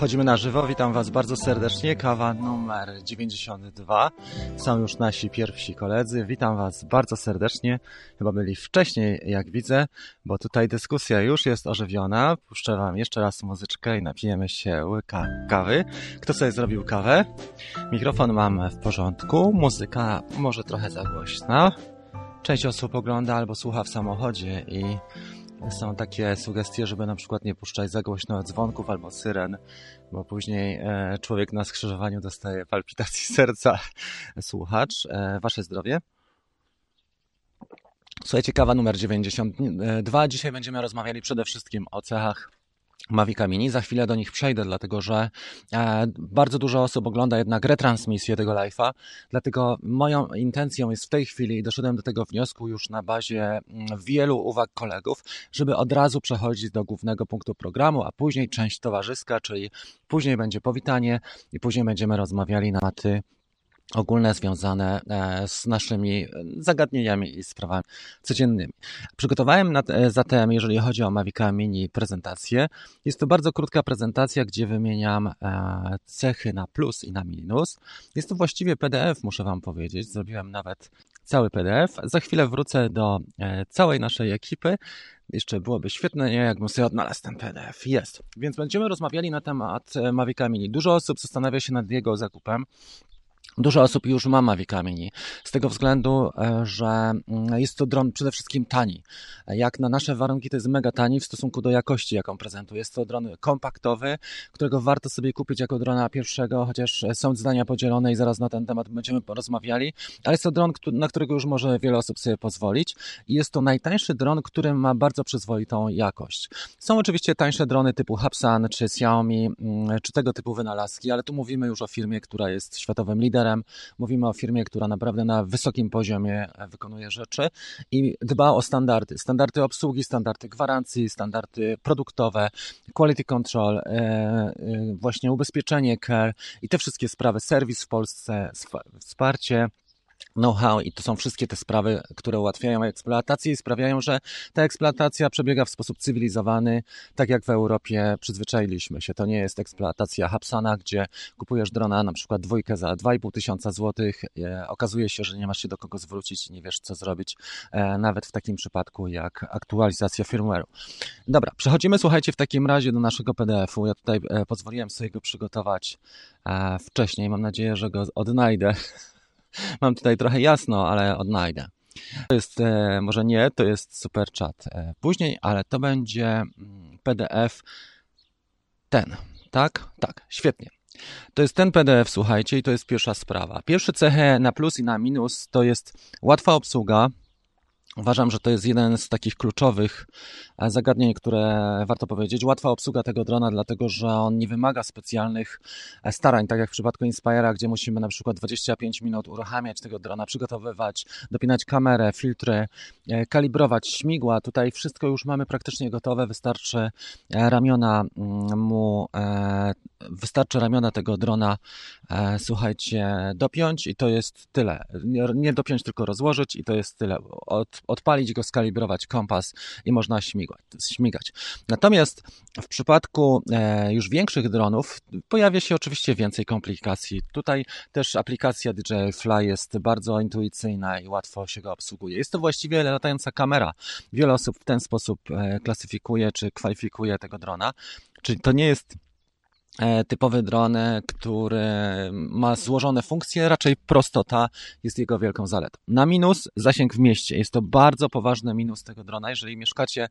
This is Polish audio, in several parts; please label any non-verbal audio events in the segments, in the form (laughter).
Wchodzimy na żywo, witam Was bardzo serdecznie. Kawa numer 92. Są już nasi pierwsi koledzy. Witam Was bardzo serdecznie. Chyba byli wcześniej, jak widzę, bo tutaj dyskusja już jest ożywiona. Puszczę Wam jeszcze raz muzyczkę i napijemy się łyka kawy. Kto sobie zrobił kawę? Mikrofon mam w porządku, muzyka może trochę za głośna. Część osób ogląda albo słucha w samochodzie i są takie sugestie, żeby na przykład nie puszczać za głośno dzwonków albo syren, bo później e, człowiek na skrzyżowaniu dostaje palpitacji (laughs) serca. Słuchacz, e, wasze zdrowie. Słuchajcie, kawa numer 92. Dzisiaj będziemy rozmawiali przede wszystkim o cechach Mavica Mini. Za chwilę do nich przejdę, dlatego że e, bardzo dużo osób ogląda jednak retransmisję tego live'a, dlatego moją intencją jest w tej chwili, i doszedłem do tego wniosku już na bazie mm, wielu uwag kolegów, żeby od razu przechodzić do głównego punktu programu, a później część towarzyska, czyli później będzie powitanie i później będziemy rozmawiali na tematy ogólne związane e, z naszymi zagadnieniami i sprawami codziennymi. Przygotowałem e, zatem, jeżeli chodzi o Mavica Mini prezentację. Jest to bardzo krótka prezentacja, gdzie wymieniam e, cechy na plus i na minus. Jest to właściwie PDF, muszę Wam powiedzieć. Zrobiłem nawet cały PDF. Za chwilę wrócę do całej naszej ekipy. Jeszcze byłoby świetne, jakbym sobie odnalazł ten PDF. Jest. Więc będziemy rozmawiali na temat Mavica Mini. Dużo osób zastanawia się nad jego zakupem. Dużo osób już ma Mavic Mini, z tego względu, e, że mm, jest to dron przede wszystkim tani. Jak na nasze warunki to jest mega tani w stosunku do jakości, jaką prezentuje. Jest to dron kompaktowy, którego warto sobie kupić jako drona pierwszego, chociaż są zdania podzielone i zaraz na ten temat będziemy porozmawiali, ale jest to dron, na którego już może wiele osób sobie pozwolić i jest to najtańszy dron, który ma bardzo przyzwoitą jakość. Są oczywiście tańsze drony typu Hapsan czy Xiaomi, mm, czy tego typu wynalazki, ale tu mówimy już o firmie, która jest światowym liderem liderem. Mówimy o firmie, która naprawdę na wysokim poziomie e, wykonuje rzeczy i dba o standardy. Standardy obsługi, standardy gwarancji, standardy produktowe, quality control, e, e, właśnie ubezpieczenie care i te wszystkie sprawy, serwis w Polsce, wsparcie know-how i to są wszystkie te sprawy, które ułatwiają eksploatację i sprawiają, że ta eksploatacja przebiega w sposób cywilizowany, tak jak w Europie przyzwyczailiśmy się. To nie jest eksploatacja Hapsana, gdzie kupujesz drona na przykład dwójkę za 2,5 tysiąca złotych, e, okazuje się, że nie masz się do kogo zwrócić i nie wiesz co zrobić, e, nawet w takim przypadku jak aktualizacja firmware'u. Dobra, przechodzimy słuchajcie w takim razie do naszego PDF-u. Ja tutaj e, pozwoliłem sobie go przygotować wcześniej, mam nadzieję, że go odnajdę. (laughs) Mam tutaj trochę jasno, ale odnajdę. To jest, e, może nie, to jest super chat e, później, ale to będzie mm, PDF ten, tak? Tak, świetnie. To jest ten PDF, słuchajcie, i to jest pierwsza sprawa. Pierwsze cechy na plus i na minus to jest łatwa obsługa, Uważam, że to jest jeden z takich kluczowych e, zagadnień, które warto powiedzieć. Łatwa obsługa tego drona, dlatego że on nie wymaga specjalnych e, starań, tak jak w przypadku Inspire'a, gdzie musimy na przykład 25 minut uruchamiać tego drona, przygotowywać, dopinać kamerę, filtry, e, kalibrować śmigła. Tutaj wszystko już mamy praktycznie gotowe, wystarczy ramiona mm, mu, wystarczy ramiona tego drona, słuchajcie, dopiąć i to jest tyle. Nie dopiąć, tylko rozłożyć i to jest tyle. Od odpalić go, skalibrować kompas i można śmigać. śmigać. Natomiast w przypadku e, już większych dronów pojawia się oczywiście więcej komplikacji. Tutaj też aplikacja DJI Fly jest bardzo intuicyjna i łatwo się go obsługuje. Jest to właściwie latająca kamera. Wiele osób w ten sposób e, klasyfikuje czy kwalifikuje tego drona. Czyli to nie jest typowy dron, który ma złożone funkcje, raczej prostota jest jego wielką zaletą. Na minus zasięg w mieście. Jest to bardzo poważny minus tego drona. Jeżeli mieszkacie,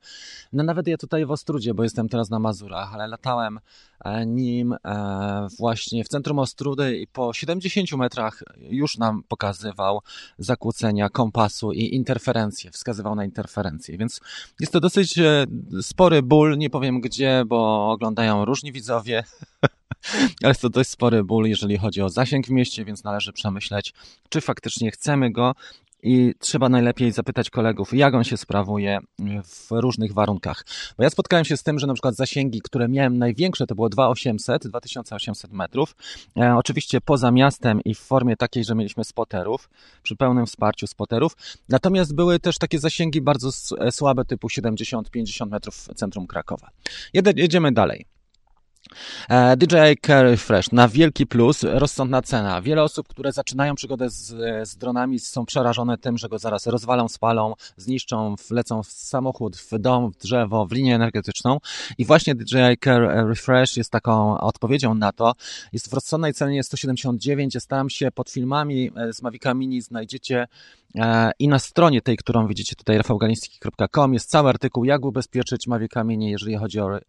no nawet ja tutaj w Ostrudzie, bo jestem teraz na Mazurach, ale latałem e, nim e, właśnie w centrum Ostrudy i po 70 metrach już nam pokazywał zakłócenia kompasu i interferencje, wskazywał na interferencje, więc jest to dosyć spory ból, nie powiem gdzie, bo oglądają różni widzowie, (laughs) jest to dość spory ból, jeżeli chodzi o zasięg w mieście, więc należy przemyśleć, czy faktycznie chcemy go i trzeba najlepiej zapytać kolegów, jak on się sprawuje w różnych warunkach. Bo ja spotkałem się z tym, że na przykład zasięgi, które miałem największe, to było 2800, 2800 metrów. E, oczywiście poza miastem i w formie takiej, że mieliśmy spoterów, przy pełnym wsparciu spoterów. Natomiast były też takie zasięgi bardzo słabe, typu 70-50 metrów w centrum Krakowa. Jedziemy dalej. E, DJI Carry Fresh na wielki plus, rozsądna cena. Wiele osób, które zaczynają przygodę z, z dronami są przerażone tym, że go zaraz rozwalą, spalą, zniszczą, wlecą w samochód, w dom, w drzewo, w linię energetyczną i właśnie DJI Care Refresh jest taką odpowiedzią na to. Jest w rozsądnej cenie 179, ja staram się pod filmami e, z Mavica Mini znajdziecie I na stronie tej, którą widzicie tutaj, rafałgaliński.com jest cały artykuł, jak ubezpieczyć Mavic Mini, jeżeli chodzi o e,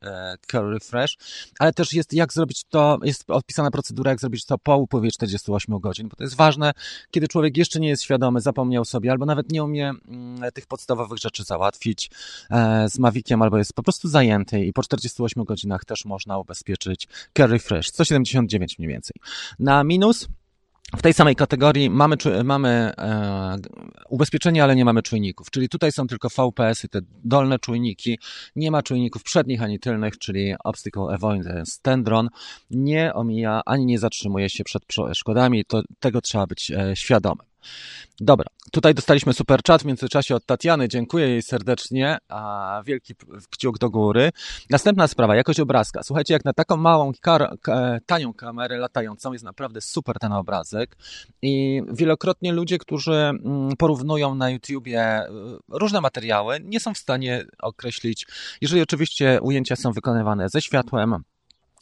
Curry Refresh, ale też jest jak zrobić to, jest opisana procedura, jak zrobić to po upływie 48 godzin, bo to jest ważne, kiedy człowiek jeszcze nie jest świadomy, zapomniał sobie, albo nawet nie umie mm, tych podstawowych rzeczy załatwić e, z Maviciem, albo jest po prostu zajęty i po 48 godzinach też można ubezpieczyć Curry Fresh, 179 mniej więcej. Na minus w tej samej kategorii mamy, mamy e, ubezpieczenie, ale nie mamy czujników, czyli tutaj są tylko VPS-y, te dolne czujniki, nie ma czujników przednich ani tylnych, czyli Obstacle Avoidance. Ten dron nie omija ani nie zatrzymuje się przed przeszkodami, to tego trzeba być e, świadomym. Dobra, tutaj dostaliśmy super chat w międzyczasie od Tatiany, dziękuję jej serdecznie, a wielki kciuk do góry. Następna sprawa, jakość obrazka. Słuchajcie, jak na taką małą, kar, tanią kamerę latającą jest naprawdę super ten obrazek i wielokrotnie ludzie, którzy mm, porównują na YouTubie y, różne materiały, nie są w stanie określić, jeżeli oczywiście ujęcia są wykonywane ze światłem,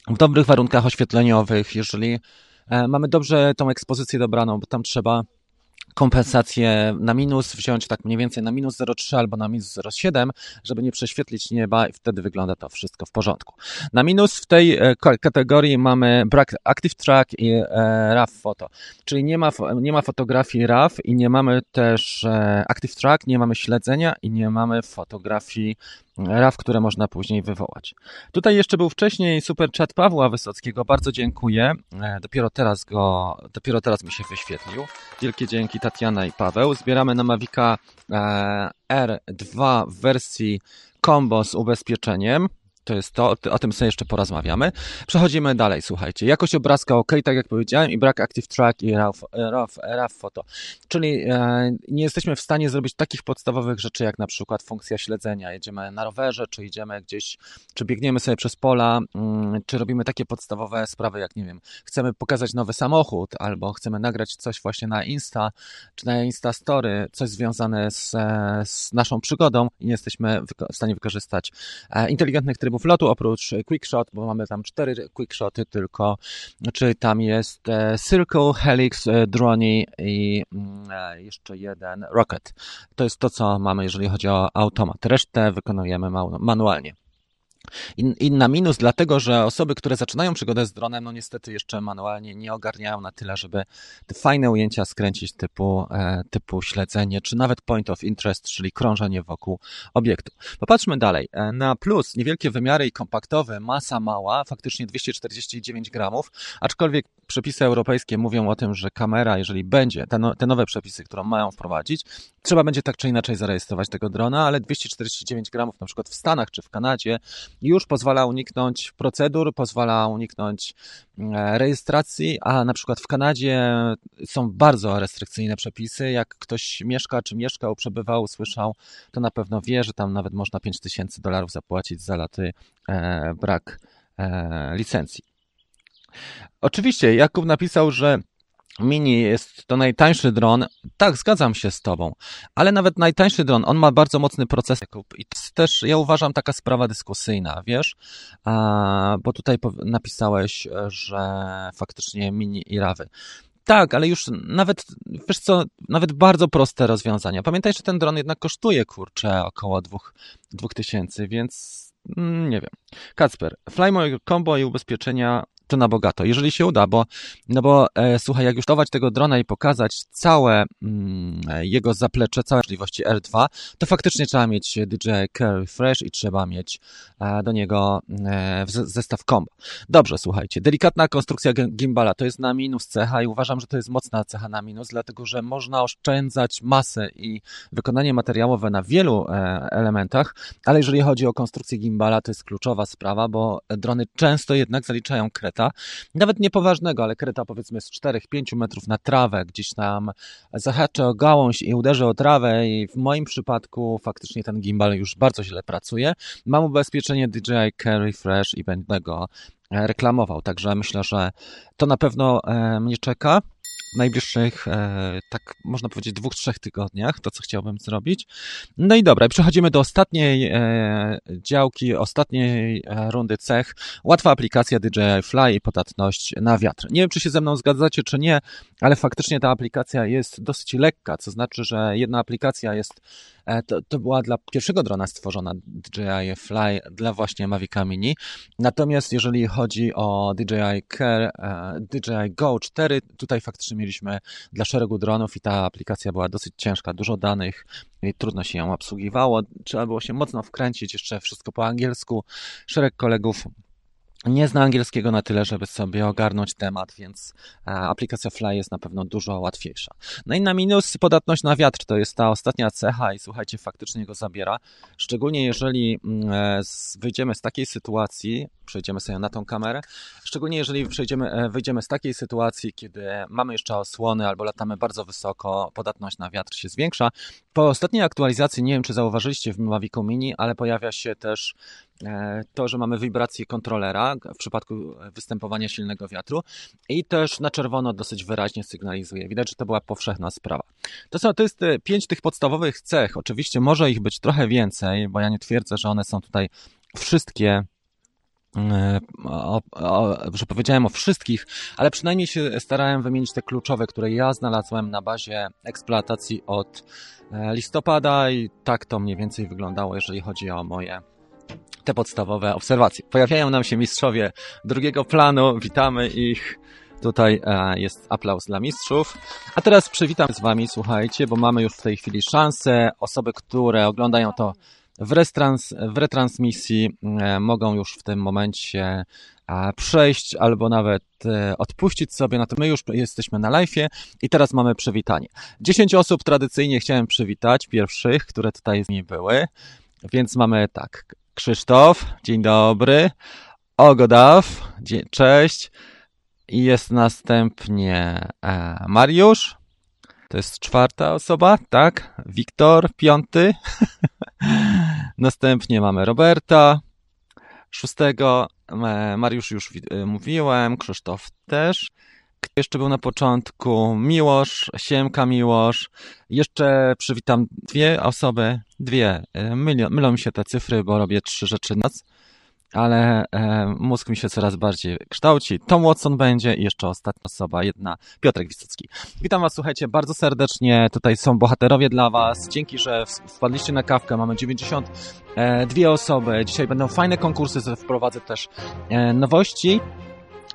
w dobrych warunkach oświetleniowych, jeżeli e, mamy dobrze tą ekspozycję dobraną, bo tam trzeba kompensację na minus, wziąć tak mniej więcej na minus 0,3 albo na minus 0,7, żeby nie prześwietlić nieba i wtedy wygląda to wszystko w porządku. Na minus w tej e, kategorii mamy brak Active Track i e, RAW Photo, czyli nie ma, nie ma fotografii RAW i nie mamy też e, Active Track, nie mamy śledzenia i nie mamy fotografii RAW, które można później wywołać. Tutaj jeszcze był wcześniej super chat Pawła Wysockiego, bardzo dziękuję. E, dopiero teraz go, dopiero teraz mi się wyświetlił. Wielkie dzięki Tatiana i Paweł. Zbieramy na Mavica e, R2 w wersji combo z ubezpieczeniem to jest to, o tym sobie jeszcze porozmawiamy. Przechodzimy dalej, słuchajcie. Jakość obrazka ok, tak jak powiedziałem, i brak Active Track i RAW, RAW, RAW Photo. Czyli e, nie jesteśmy w stanie zrobić takich podstawowych rzeczy, jak na przykład funkcja śledzenia. Jedziemy na rowerze, czy idziemy gdzieś, czy biegniemy sobie przez pola, mm, czy robimy takie podstawowe sprawy, jak nie wiem, chcemy pokazać nowy samochód, albo chcemy nagrać coś właśnie na Insta, czy na Insta Story, coś związane z, e, z naszą przygodą i nie jesteśmy w stanie wykorzystać e, inteligentnych trybów sposobów lotu, oprócz quickshot, bo mamy tam cztery quickshoty tylko, czy tam jest e, Circle, Helix, e, Drone i mm, e, jeszcze jeden Rocket. To jest to, co mamy, jeżeli chodzi o automat. Resztę wykonujemy manualnie. I, na minus, dlatego że osoby, które zaczynają przygodę z dronem, no niestety jeszcze manualnie nie ogarniają na tyle, żeby te fajne ujęcia skręcić typu, e, typu śledzenie, czy nawet point of interest, czyli krążenie wokół obiektu. Popatrzmy dalej. E, na plus niewielkie wymiary i kompaktowe, masa mała, faktycznie 249 gramów, aczkolwiek przepisy europejskie mówią o tym, że kamera, jeżeli będzie, te, no, te nowe przepisy, które mają wprowadzić, trzeba będzie tak czy inaczej zarejestrować tego drona, ale 249 gramów na przykład w Stanach czy w Kanadzie już pozwala uniknąć procedur, pozwala uniknąć e, rejestracji, a na przykład w Kanadzie są bardzo restrykcyjne przepisy. Jak ktoś mieszka, czy mieszkał, przebywał, słyszał, to na pewno wie, że tam nawet można 5000 dolarów zapłacić za laty e, brak e, licencji. Oczywiście Jakub napisał, że Mini jest to najtańszy dron. Tak, zgadzam się z Tobą, ale nawet najtańszy dron, on ma bardzo mocny proces. I to jest też, ja uważam, taka sprawa dyskusyjna, wiesz? A, bo tutaj napisałeś, że faktycznie Mini i Rawy. Tak, ale już nawet, wiesz co, nawet bardzo proste rozwiązania. Pamiętaj, że ten dron jednak kosztuje, kurczę, około 2000, więc mm, nie wiem. Kacper, Flymo Combo i ubezpieczenia to na bogato, jeżeli się uda, bo, no bo e, słuchaj, jak już tować tego drona i pokazać całe mm, jego zaplecze, całe możliwości R2, to faktycznie trzeba mieć DJI Carry Fresh i trzeba mieć e, do niego e, zestaw combo. Dobrze, słuchajcie, delikatna konstrukcja gimbala to jest na minus cecha i uważam, że to jest mocna cecha na minus, dlatego że można oszczędzać masę i wykonanie materiałowe na wielu e, elementach, ale jeżeli chodzi o konstrukcję gimbala, to jest kluczowa sprawa, bo drony często jednak zaliczają kret kreta, nawet niepoważnego, ale kreta powiedzmy z 4-5 metrów na trawę, gdzieś tam zahaczę o gałąź i uderzę o trawę i w moim przypadku faktycznie ten gimbal już bardzo źle pracuje. Mam ubezpieczenie DJI Carry Fresh i będę go reklamował. Także myślę, że to na pewno mnie czeka najbliższych, e, tak można powiedzieć, dwóch, trzech tygodniach, to co chciałbym zrobić. No i dobra, przechodzimy do ostatniej e, działki, ostatniej e, rundy cech. Łatwa aplikacja DJI Fly i podatność na wiatr. Nie wiem, czy się ze mną zgadzacie, czy nie, ale faktycznie ta aplikacja jest dosyć lekka, co znaczy, że jedna aplikacja jest to, to była dla pierwszego drona stworzona DJI Fly dla właśnie Mavica Mini. Natomiast jeżeli chodzi o DJI Care, DJI Go 4, tutaj faktycznie mieliśmy dla szeregu dronów i ta aplikacja była dosyć ciężka, dużo danych trudno się ją obsługiwało. Trzeba było się mocno wkręcić, jeszcze wszystko po angielsku. Szereg kolegów nie zna angielskiego na tyle, żeby sobie ogarnąć temat, więc e, aplikacja Fly jest na pewno dużo łatwiejsza. No i na minus podatność na wiatr to jest ta ostatnia cecha i słuchajcie, faktycznie go zabiera. Szczególnie jeżeli mm, e, wyjdziemy z takiej sytuacji, przejdziemy sobie na tą kamerę, szczególnie jeżeli przejdziemy, e, wyjdziemy z takiej sytuacji, kiedy mamy jeszcze osłony albo latamy bardzo wysoko, podatność na wiatr się zwiększa. Po ostatniej aktualizacji, nie wiem czy zauważyliście w Mavicu Mini, ale pojawia się też to, że mamy wibrację kontrolera w przypadku występowania silnego wiatru i też na czerwono dosyć wyraźnie sygnalizuje. Widać, że to była powszechna sprawa. To, są, to jest e, pięć tych podstawowych cech. Oczywiście może ich być trochę więcej, bo ja nie twierdzę, że one są tutaj wszystkie e, o, o, że powiedziałem o wszystkich, ale przynajmniej się starałem wymienić te kluczowe, które ja znalazłem na bazie eksploatacji od listopada i tak to mniej więcej wyglądało, jeżeli chodzi o moje te podstawowe obserwacje. Pojawiają nam się mistrzowie drugiego planu, witamy ich. Tutaj e, jest aplauz dla mistrzów. A teraz przywitam z Wami, słuchajcie, bo mamy już w tej chwili szansę. Osoby, które oglądają to w, retrans, w retransmisji, e, mogą już w tym momencie e, przejść albo nawet odpuścić sobie. No to my już jesteśmy na live i teraz mamy przywitanie. 10 osób tradycyjnie chciałem przywitać, pierwszych, które tutaj z nimi były. Więc mamy tak, Krzysztof, dzień dobry. Ogodaw, cześć. I jest następnie e, Mariusz, to jest czwarta osoba, tak? Wiktor, piąty. (laughs) następnie mamy Roberta, szóstego. E, Mariusz już e, mówiłem, Krzysztof też. Jeszcze był na początku? Miłosz, Siemka Miłosz. Jeszcze przywitam dwie osoby, dwie. E, mylą, mylą mi się te cyfry, bo robię trzy rzeczy nas, ale e, mózg mi się coraz bardziej kształci. Tom Watson będzie i jeszcze ostatnia osoba, jedna, Piotrek Wisocki. Witam Was, słuchajcie, bardzo serdecznie. Tutaj są bohaterowie dla Was. Dzięki, że wpadliście na kawkę. Mamy 92 osoby. Dzisiaj będą fajne konkursy, wprowadzę też e, nowości.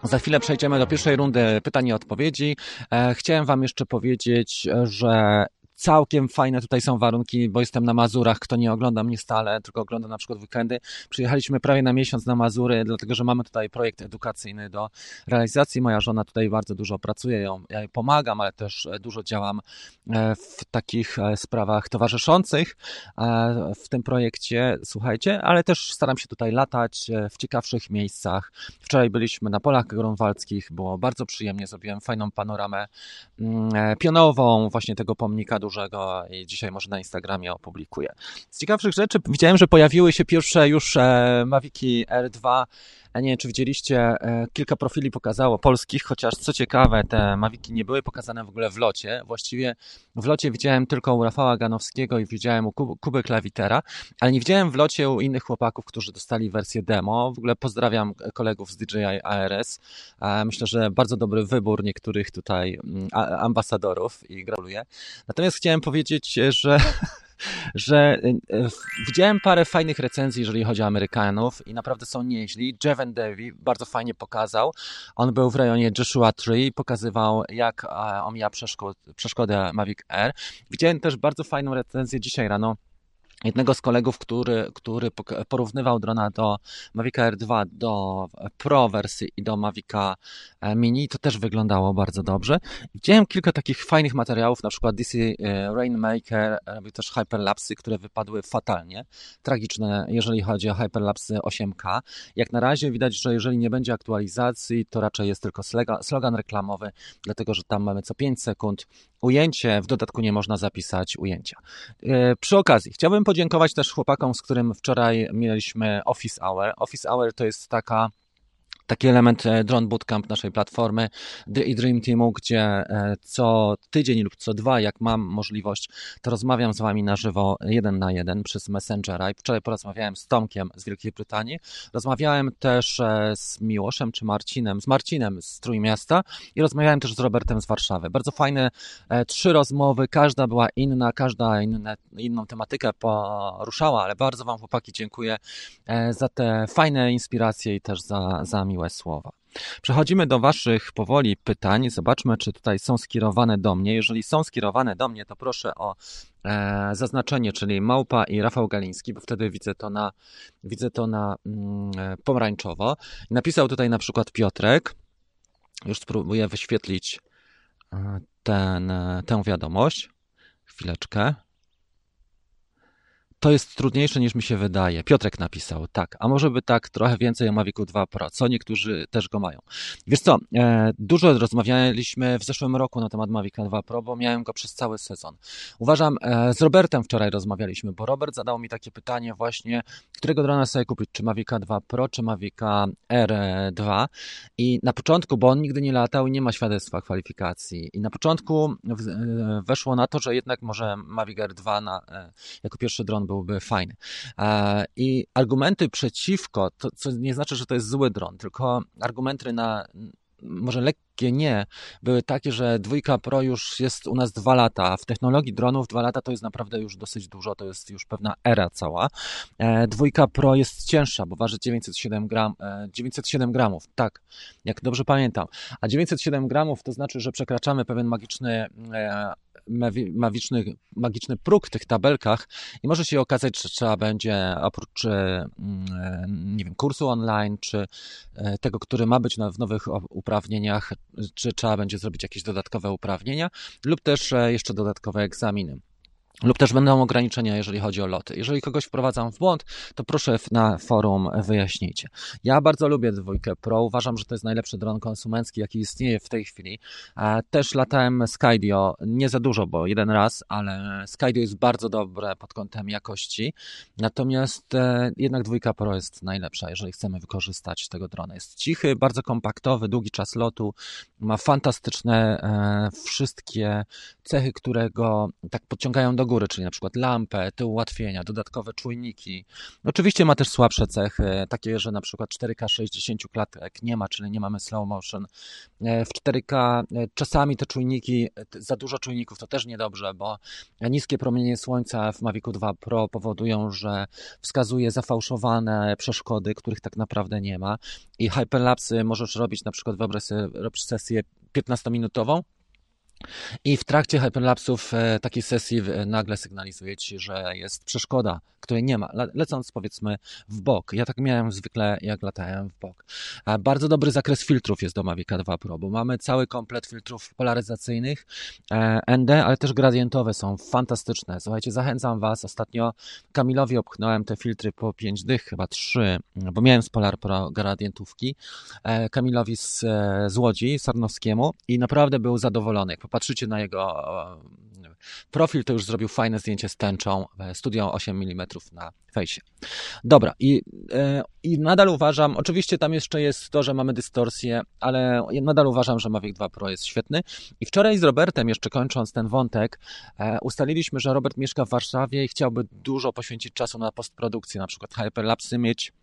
Za chwilę przejdziemy do pierwszej rundy pytań i odpowiedzi. E, chciałem Wam jeszcze powiedzieć, że całkiem fajne tutaj są warunki, bo jestem na Mazurach, kto nie ogląda mnie stale, tylko ogląda na przykład weekendy. Przyjechaliśmy prawie na miesiąc na Mazury, dlatego że mamy tutaj projekt edukacyjny do realizacji. Moja żona tutaj bardzo dużo pracuje, ją, ja jej pomagam, ale też dużo działam e, w takich e, sprawach towarzyszących e, w tym projekcie, słuchajcie, ale też staram się tutaj latać w ciekawszych miejscach. Wczoraj byliśmy na polach grunwaldzkich, było bardzo przyjemnie, zrobiłem fajną panoramę mm, pionową właśnie tego pomnika dużego i dzisiaj może na Instagramie opublikuję. Z ciekawszych rzeczy widziałem, że pojawiły się pierwsze już e, Mavic'i R2 a nie, czy widzieliście, e, kilka profili pokazało polskich, chociaż co ciekawe, te Mawiki nie były pokazane w ogóle w locie. Właściwie w locie widziałem tylko u Rafała Ganowskiego i widziałem u Kuby Klawitera, ale nie widziałem w locie u innych chłopaków, którzy dostali wersję demo. W ogóle pozdrawiam kolegów z DJI ARS. E, myślę, że bardzo dobry wybór niektórych tutaj mm, ambasadorów i gratuluję. Natomiast chciałem powiedzieć, że (laughs) że e, widziałem parę fajnych recenzji, jeżeli chodzi o Amerykanów i naprawdę są nieźli. Jeven Devi bardzo fajnie pokazał. On był w rejonie Joshua Tree i pokazywał, jak e, omija przeszkodę Mavic Air. Widziałem też bardzo fajną recenzję dzisiaj rano jednego z kolegów, który, który porównywał drona do Mavica R2, do Pro wersji i do Mavica e, Mini, to też wyglądało bardzo dobrze. Widziałem kilka takich fajnych materiałów, na przykład DC e, Rainmaker robił też hyperlapsy, które wypadły fatalnie, tragiczne, jeżeli chodzi o hyperlapsy 8K. Jak na razie widać, że jeżeli nie będzie aktualizacji, to raczej jest tylko slogan reklamowy, dlatego że tam mamy co 5 sekund ujęcie, w dodatku nie można zapisać ujęcia. E, przy okazji, chciałbym podziękować też chłopakom, z którym wczoraj mieliśmy Office Hour. Office Hour to jest taka taki element e, Drone Bootcamp naszej platformy i Dream Teamu, gdzie e, co tydzień lub co dwa, jak mam możliwość, to rozmawiam z Wami na żywo jeden na jeden przez Messengera. I wczoraj porozmawiałem z Tomkiem z Wielkiej Brytanii, rozmawiałem też e, z Miłoszem czy Marcinem, z Marcinem z Trójmiasta i rozmawiałem też z Robertem z Warszawy. Bardzo fajne trzy rozmowy, każda była inna, każda inne, inną tematykę poruszała, ale bardzo Wam chłopaki dziękuję za te fajne inspiracje i też za, za miłe słowa. Przechodzimy do Waszych powoli pytań. Zobaczmy, czy tutaj są skierowane do mnie. Jeżeli są skierowane do mnie, to proszę o e, zaznaczenie, czyli Małpa i Rafał Galiński, bo wtedy widzę to na, widzę to na mm, e, pomarańczowo. Napisał tutaj na przykład Piotrek. Już spróbuję wyświetlić e, ten, e, tę wiadomość. Chwileczkę to jest trudniejsze niż mi się wydaje. Piotrek napisał, tak, a może by tak trochę więcej o Mavicu 2 Pro, co niektórzy też go mają. Wiesz co, e, dużo rozmawialiśmy w zeszłym roku na temat Mavica 2 Pro, bo miałem go przez cały sezon. Uważam, e, z Robertem wczoraj rozmawialiśmy, bo Robert zadał mi takie pytanie właśnie, którego drona sobie kupić, czy Mavica 2 Pro, czy Mavica R2 i na początku, bo on nigdy nie latał i nie ma świadectwa kwalifikacji i na początku e, weszło na to, że jednak może Mavic R2 na, jako pierwszy dron był byłby fajny. E, I argumenty przeciwko, to, co nie znaczy, że to jest zły dron, tylko argumenty na może lekkie nie, były takie, że dwójka Pro już jest u nas dwa lata. W technologii dronów dwa lata to jest naprawdę już dosyć dużo, to jest już pewna era cała. E, dwójka Pro jest cięższa, bo waży 907 gram, 907 e, gramów, tak, jak dobrze pamiętam. A 907 gramów to znaczy, że przekraczamy pewien magiczny magiczny, magiczny próg w tych tabelkach i może się okazać, że trzeba będzie oprócz mm, e, nie wiem, kursu online, czy e, tego, który ma być w nowych uprawnieniach, czy trzeba będzie zrobić jakieś dodatkowe uprawnienia lub też e, jeszcze dodatkowe egzaminy lub też będą ograniczenia, jeżeli chodzi o loty. Jeżeli kogoś wprowadzam w błąd, to proszę na forum wyjaśnijcie. Ja bardzo lubię dwójkę Pro, uważam, że to jest najlepszy dron konsumencki, jaki istnieje w tej chwili. Też latałem Skydio, nie za dużo, bo jeden raz, ale Skydio jest bardzo dobre pod kątem jakości, natomiast e, jednak dwójka Pro jest najlepsza, jeżeli chcemy wykorzystać tego drona. Jest cichy, bardzo kompaktowy, długi czas lotu, ma fantastyczne e, wszystkie cechy, które go tak podciągają do góry, czyli na przykład lampę, te ułatwienia, dodatkowe czujniki. Oczywiście ma też słabsze cechy, takie, że na przykład 4K 60 klatek nie ma, czyli nie mamy slow motion. E, w 4K e, czasami te czujniki, za dużo czujników to też niedobrze, bo niskie promienie słońca w Mavicu 2 Pro powodują, że wskazuje zafałszowane przeszkody, których tak naprawdę nie ma. I hyperlapsy możesz robić na przykład, wyobraź sobie, sesję 15-minutową, i w trakcie hyperlapsów e, takiej sesji nagle sygnalizuje ci, że jest przeszkoda, której nie ma, lecąc powiedzmy w bok. Ja tak miałem zwykle, jak latałem w bok. Bardzo dobry zakres filtrów jest do Mavic 2 Pro, bo mamy cały komplet filtrów polaryzacyjnych, e, ND, ale też gradientowe są fantastyczne. Słuchajcie, zachęcam Was. Ostatnio Kamilowi obchnąłem te filtry po 5 dych, chyba 3, bo miałem z Polar Pro gradientówki. E, Kamilowi z, z Łodzi, Sarnowskiemu i naprawdę był zadowolony. Jak popatrzycie na jego profil, to już zrobił fajne zdjęcie z tęczą studią 8 mm na fejsie. Dobra, i, e, i nadal uważam, oczywiście tam jeszcze jest to, że mamy dystorsję, ale nadal uważam, że Mavic 2 Pro jest świetny. I wczoraj z Robertem, jeszcze kończąc ten wątek, e, ustaliliśmy, że Robert mieszka w Warszawie i chciałby dużo poświęcić czasu na postprodukcję, na przykład hyperlapsy mieć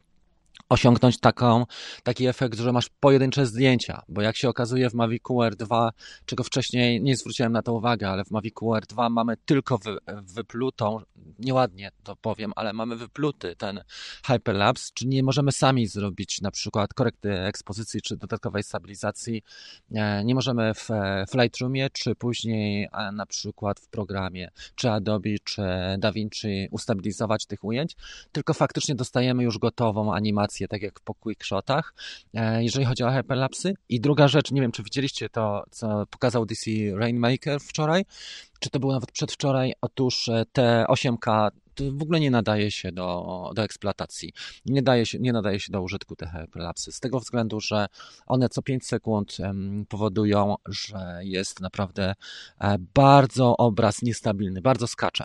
osiągnąć taką, taki efekt, że masz pojedyncze zdjęcia, bo jak się okazuje w Mavicu R2, czego wcześniej nie zwróciłem na to uwagę, ale w Mavicu R2 mamy tylko wy, wyplutą, nieładnie to powiem, ale mamy wypluty ten hyperlapse, czyli nie możemy sami zrobić na przykład korekty ekspozycji czy dodatkowej stabilizacji, e, nie możemy w, w Lightroomie, czy później e, na przykład w programie, czy Adobe, czy DaVinci ustabilizować tych ujęć, tylko faktycznie dostajemy już gotową animację tak jak po quickshotach, e, jeżeli chodzi o hyperlapsy. I druga rzecz, nie wiem, czy widzieliście to, co pokazał DC Rainmaker wczoraj, czy to było nawet przedwczoraj. Otóż e, te 8K w ogóle nie nadaje się do, do eksploatacji. Nie, daje się, nie nadaje się do użytku te hyperlapsy. Z tego względu, że one co 5 sekund powodują, że jest naprawdę e, bardzo obraz niestabilny, bardzo skacze.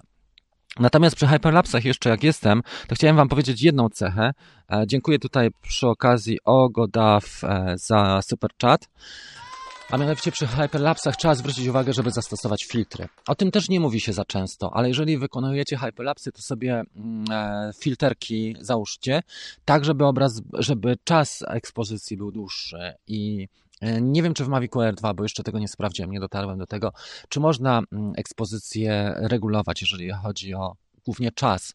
Natomiast przy hyperlapsach jeszcze jak jestem, to chciałem Wam powiedzieć jedną cechę. E, dziękuję tutaj przy okazji Ogodaw e, za super chat. A mianowicie przy hyperlapsach trzeba zwrócić uwagę, żeby zastosować filtry. O tym też nie mówi się za często, ale jeżeli wykonujecie hyperlapsy, to sobie mm, e, filterki załóżcie, tak żeby obraz, żeby czas ekspozycji był dłuższy i nie wiem, czy w Mavic Air 2, bo jeszcze tego nie sprawdziłem, nie dotarłem do tego, czy można mm, ekspozycję regulować, jeżeli chodzi o głównie czas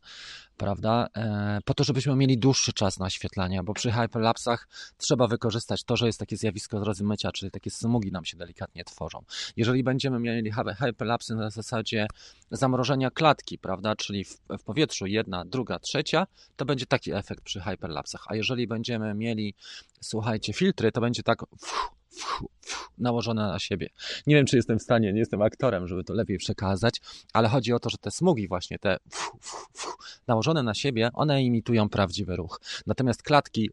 prawda? E, po to, żebyśmy mieli dłuższy czas naświetlania, bo przy hyperlapsach trzeba wykorzystać to, że jest takie zjawisko rozmycia, czyli takie smugi nam się delikatnie tworzą. Jeżeli będziemy mieli hyperlapsy na zasadzie zamrożenia klatki, prawda, czyli w, w powietrzu jedna, druga, trzecia, to będzie taki efekt przy hyperlapsach. A jeżeli będziemy mieli, słuchajcie, filtry, to będzie tak nałożone na siebie. Nie wiem, czy jestem w stanie, nie jestem aktorem, żeby to lepiej przekazać, ale chodzi o to, że te smugi właśnie, te nałożone na siebie, one imitują prawdziwy ruch. Natomiast klatki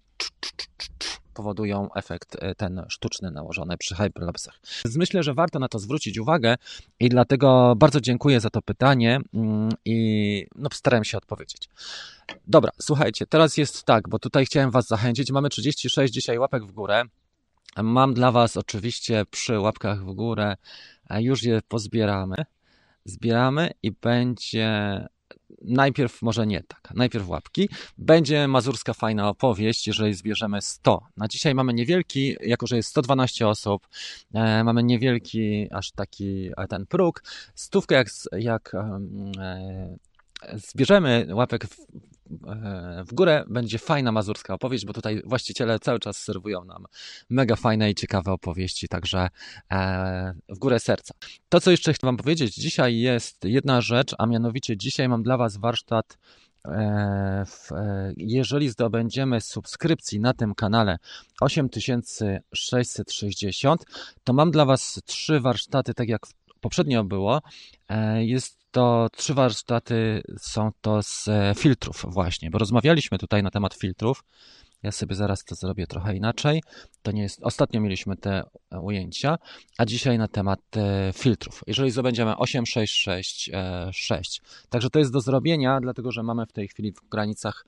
powodują efekt e, ten sztuczny nałożony przy hyperlapsach. Myślę, że warto na to zwrócić uwagę i dlatego bardzo dziękuję za to pytanie mm, i no, starałem się odpowiedzieć. Dobra, słuchajcie, teraz jest tak, bo tutaj chciałem Was zachęcić. Mamy 36 dzisiaj łapek w górę. Mam dla Was oczywiście przy łapkach w górę, już je pozbieramy. Zbieramy i będzie najpierw, może nie tak, najpierw łapki. Będzie mazurska fajna opowieść, jeżeli zbierzemy 100. Na dzisiaj mamy niewielki, jako że jest 112 osób, e, mamy niewielki aż taki e, ten próg. Stówkę jak, jak e, zbierzemy łapek w, w górę, będzie fajna mazurska opowieść, bo tutaj właściciele cały czas serwują nam mega fajne i ciekawe opowieści, także e, w górę serca. To, co jeszcze chcę Wam powiedzieć, dzisiaj jest jedna rzecz, a mianowicie dzisiaj mam dla Was warsztat e, jeżeli zdobędziemy subskrypcji na tym kanale 8660, to mam dla Was trzy warsztaty, tak jak poprzednio było. Jest to trzy warsztaty są to z e, filtrów właśnie, bo rozmawialiśmy tutaj na temat filtrów. Ja sobie zaraz to zrobię trochę inaczej. To nie jest. Ostatnio mieliśmy te e, ujęcia, a dzisiaj na temat e, filtrów. Jeżeli zdobędziemy 8, 6, 6, 6. Także to jest do zrobienia, dlatego że mamy w tej chwili w granicach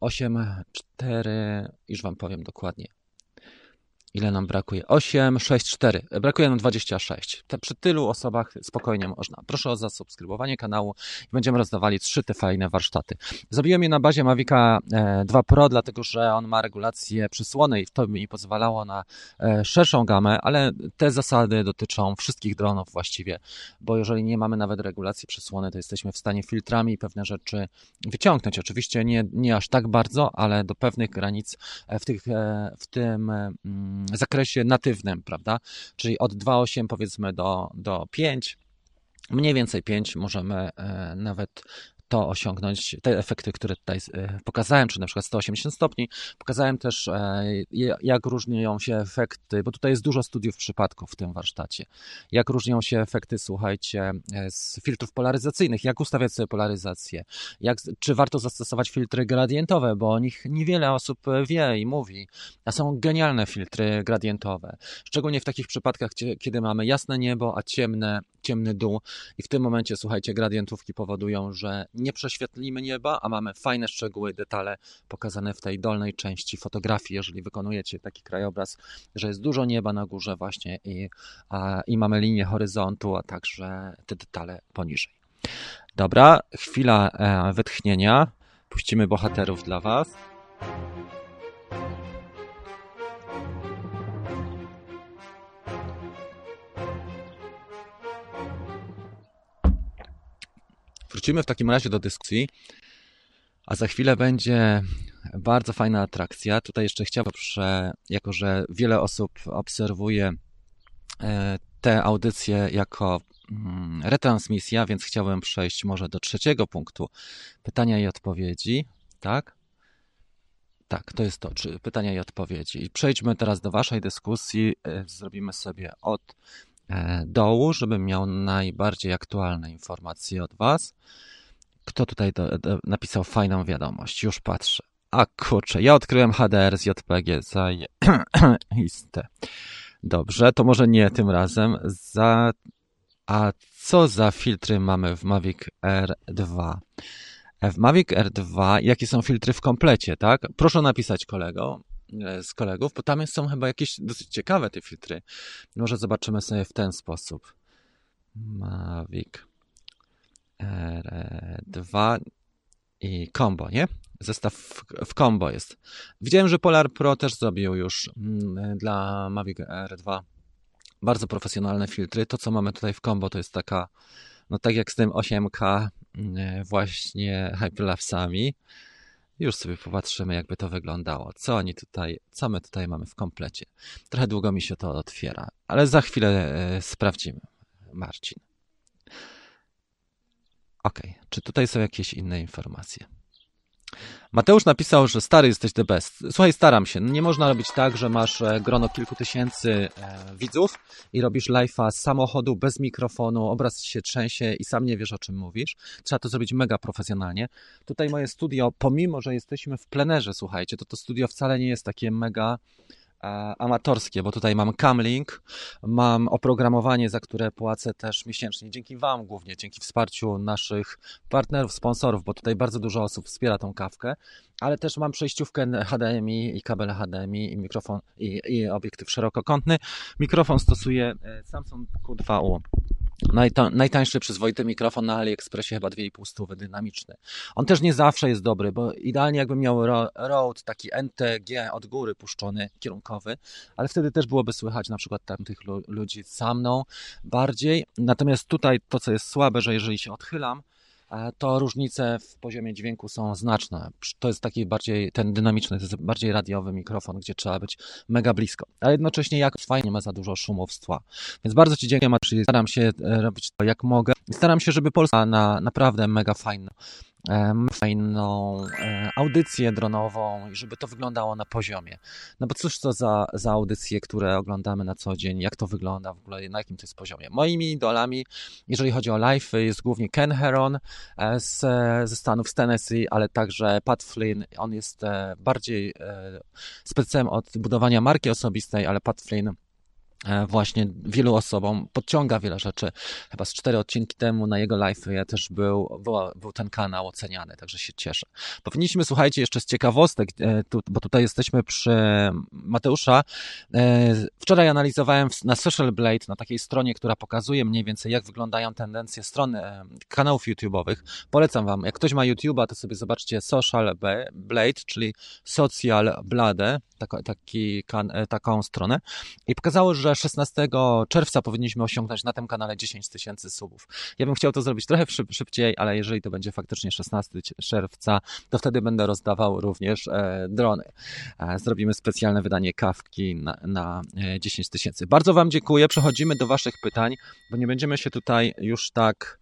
8, 4, już Wam powiem dokładnie. Ile nam brakuje? 8, 6, 4. Brakuje nam 26. Te, przy tylu osobach spokojnie można. Proszę o zasubskrybowanie kanału i będziemy rozdawali trzy te fajne warsztaty. Zrobiłem je na bazie Mavica 2 e, Pro, dlatego że on ma regulację przysłony i to mi pozwalało na e, szerszą gamę, ale te zasady dotyczą wszystkich dronów właściwie, bo jeżeli nie mamy nawet regulacji przysłony, to jesteśmy w stanie filtrami pewne rzeczy wyciągnąć. Oczywiście nie, nie aż tak bardzo, ale do pewnych granic e, w, tych, w tym mm, zakresie natywnym, prawda? Czyli od 2,8 powiedzmy do, do 5, mniej więcej 5 możemy e, nawet to osiągnąć, te efekty, które tutaj e, pokazałem, czy na przykład 180 stopni. Pokazałem też, e, jak różnią się efekty, bo tutaj jest dużo studiów przypadków w tym warsztacie. Jak różnią się efekty, słuchajcie, e, z filtrów polaryzacyjnych, jak ustawiać sobie polaryzację, jak, czy warto zastosować filtry gradientowe, bo o nich niewiele osób wie i mówi, a są genialne filtry gradientowe. Szczególnie w takich przypadkach, kiedy mamy jasne niebo, a ciemne, ciemny dół i w tym momencie, słuchajcie, gradientówki powodują, że nie prześwietlimy nieba, a mamy fajne szczegóły, detale pokazane w tej dolnej części fotografii, jeżeli wykonujecie taki krajobraz, że jest dużo nieba na górze właśnie i, a, i mamy linię horyzontu, a także te detale poniżej. Dobra, chwila e, wytchnienia. Puścimy bohaterów dla Was. Wrócimy w takim razie do dyskusji, a za chwilę będzie bardzo fajna atrakcja. Tutaj jeszcze chciałbym, jako że wiele osób obserwuje e, te audycje jako mm, retransmisja, więc chciałem przejść może do trzeciego punktu pytania i odpowiedzi. Tak? Tak, to jest to, czy pytania i odpowiedzi. I przejdźmy teraz do Waszej dyskusji. E, zrobimy sobie od dołu, żebym miał najbardziej aktualne informacje od Was. Kto tutaj do, do, napisał fajną wiadomość? Już patrzę. A kurczę, ja odkryłem HDR z JPG. Zajiste. (clears throat) Dobrze, to może nie tym razem. Za A co za filtry mamy w Mavic R2? W Mavic R2, jakie są filtry w komplecie, tak? Proszę napisać kolego, e, z kolegów, bo tam są chyba jakieś dosyć ciekawe te filtry. Może zobaczymy sobie w ten sposób. Mavic R2 i combo, nie? Zestaw w, combo jest. Widziałem, że Polar Pro też zrobił już mm, dla Mavic R2 bardzo profesjonalne filtry. To, co mamy tutaj w combo, to jest taka, no tak jak z tym 8K mm, właśnie (laughs) Hyperlapsami. Już sobie popatrzymy, jakby to wyglądało. Co oni tutaj, co my tutaj mamy w komplecie. Trochę długo mi się to otwiera, ale za chwilę e, sprawdzimy. Marcin. Ok, czy tutaj są jakieś inne informacje? Mateusz napisał, że stary jesteś the best. Słuchaj, staram się. Nie można robić tak, że masz e, grono kilku tysięcy e, widzów i robisz live'a z samochodu, bez mikrofonu, obraz się trzęsie i sam nie wiesz o czym mówisz. Trzeba to zrobić mega profesjonalnie. Tutaj moje studio, pomimo, że jesteśmy w plenerze, słuchajcie, to to studio wcale nie jest takie mega amatorskie, bo tutaj mam Camlink, mam oprogramowanie, za które płacę też miesięcznie. Dzięki Wam głównie, dzięki wsparciu naszych partnerów, sponsorów, bo tutaj bardzo dużo osób wspiera tą kawkę, ale też mam przejściówkę HDMI i kabel HDMI i mikrofon i, i obiektyw szerokokątny. Mikrofon stosuję e, Samsung Q2U. Najta, najtańszy przyzwoity mikrofon na AliExpressie, chyba 2,5 stówy, dynamiczny. On też nie zawsze jest dobry, bo idealnie jakbym miał Rode, taki NTG od góry puszczony, kierunkowy, ale wtedy też byłoby słychać na przykład tamtych ludzi za mną bardziej. Natomiast tutaj to, co jest słabe, że jeżeli się odchylam, to różnice w poziomie dźwięku są znaczne. To jest taki bardziej, ten dynamiczny, to jest bardziej radiowy mikrofon, gdzie trzeba być mega blisko. Ale jednocześnie jak fajnie ma za dużo szumowstwa. Więc bardzo Ci dziękuję, Maciej. Staram się e, robić to jak mogę. Staram się, żeby Polska na naprawdę mega fajna fajną e, audycję dronową i żeby to wyglądało na poziomie. No bo cóż to za, za audycje, które oglądamy na co dzień, jak to wygląda w ogóle, na jakim to jest poziomie. Moimi idolami, jeżeli chodzi o live, jest głównie Ken Heron e, z, ze Stanów z Tennessee, ale także Pat Flynn. On jest e, bardziej specem od budowania marki osobistej, ale Pat Flynn E, właśnie wielu osobom podciąga wiele rzeczy. Chyba z cztery odcinki temu na jego live ja też był, był, ten kanał oceniany, także się cieszę. Powinniśmy, słuchajcie, jeszcze z ciekawostek, e, bo tutaj jesteśmy przy Mateusza. E, wczoraj analizowałem na Social Blade, na takiej stronie, która pokazuje mniej więcej, jak wyglądają tendencje strony kanałów YouTube'owych. Polecam Wam, jak ktoś ma YouTube'a, to sobie zobaczcie Social Blade, czyli Social Blade, taki, taką stronę i pokazało, że 16 czerwca powinniśmy osiągnąć na tym kanale 10 tysięcy subów. Ja bym chciał to zrobić trochę szybciej, ale jeżeli to będzie faktycznie 16 czerwca, to wtedy będę rozdawał również e, drony. E, zrobimy specjalne wydanie kawki na, na 10 e, tysięcy. Bardzo Wam dziękuję. Przechodzimy do Waszych pytań, bo nie będziemy się tutaj już tak,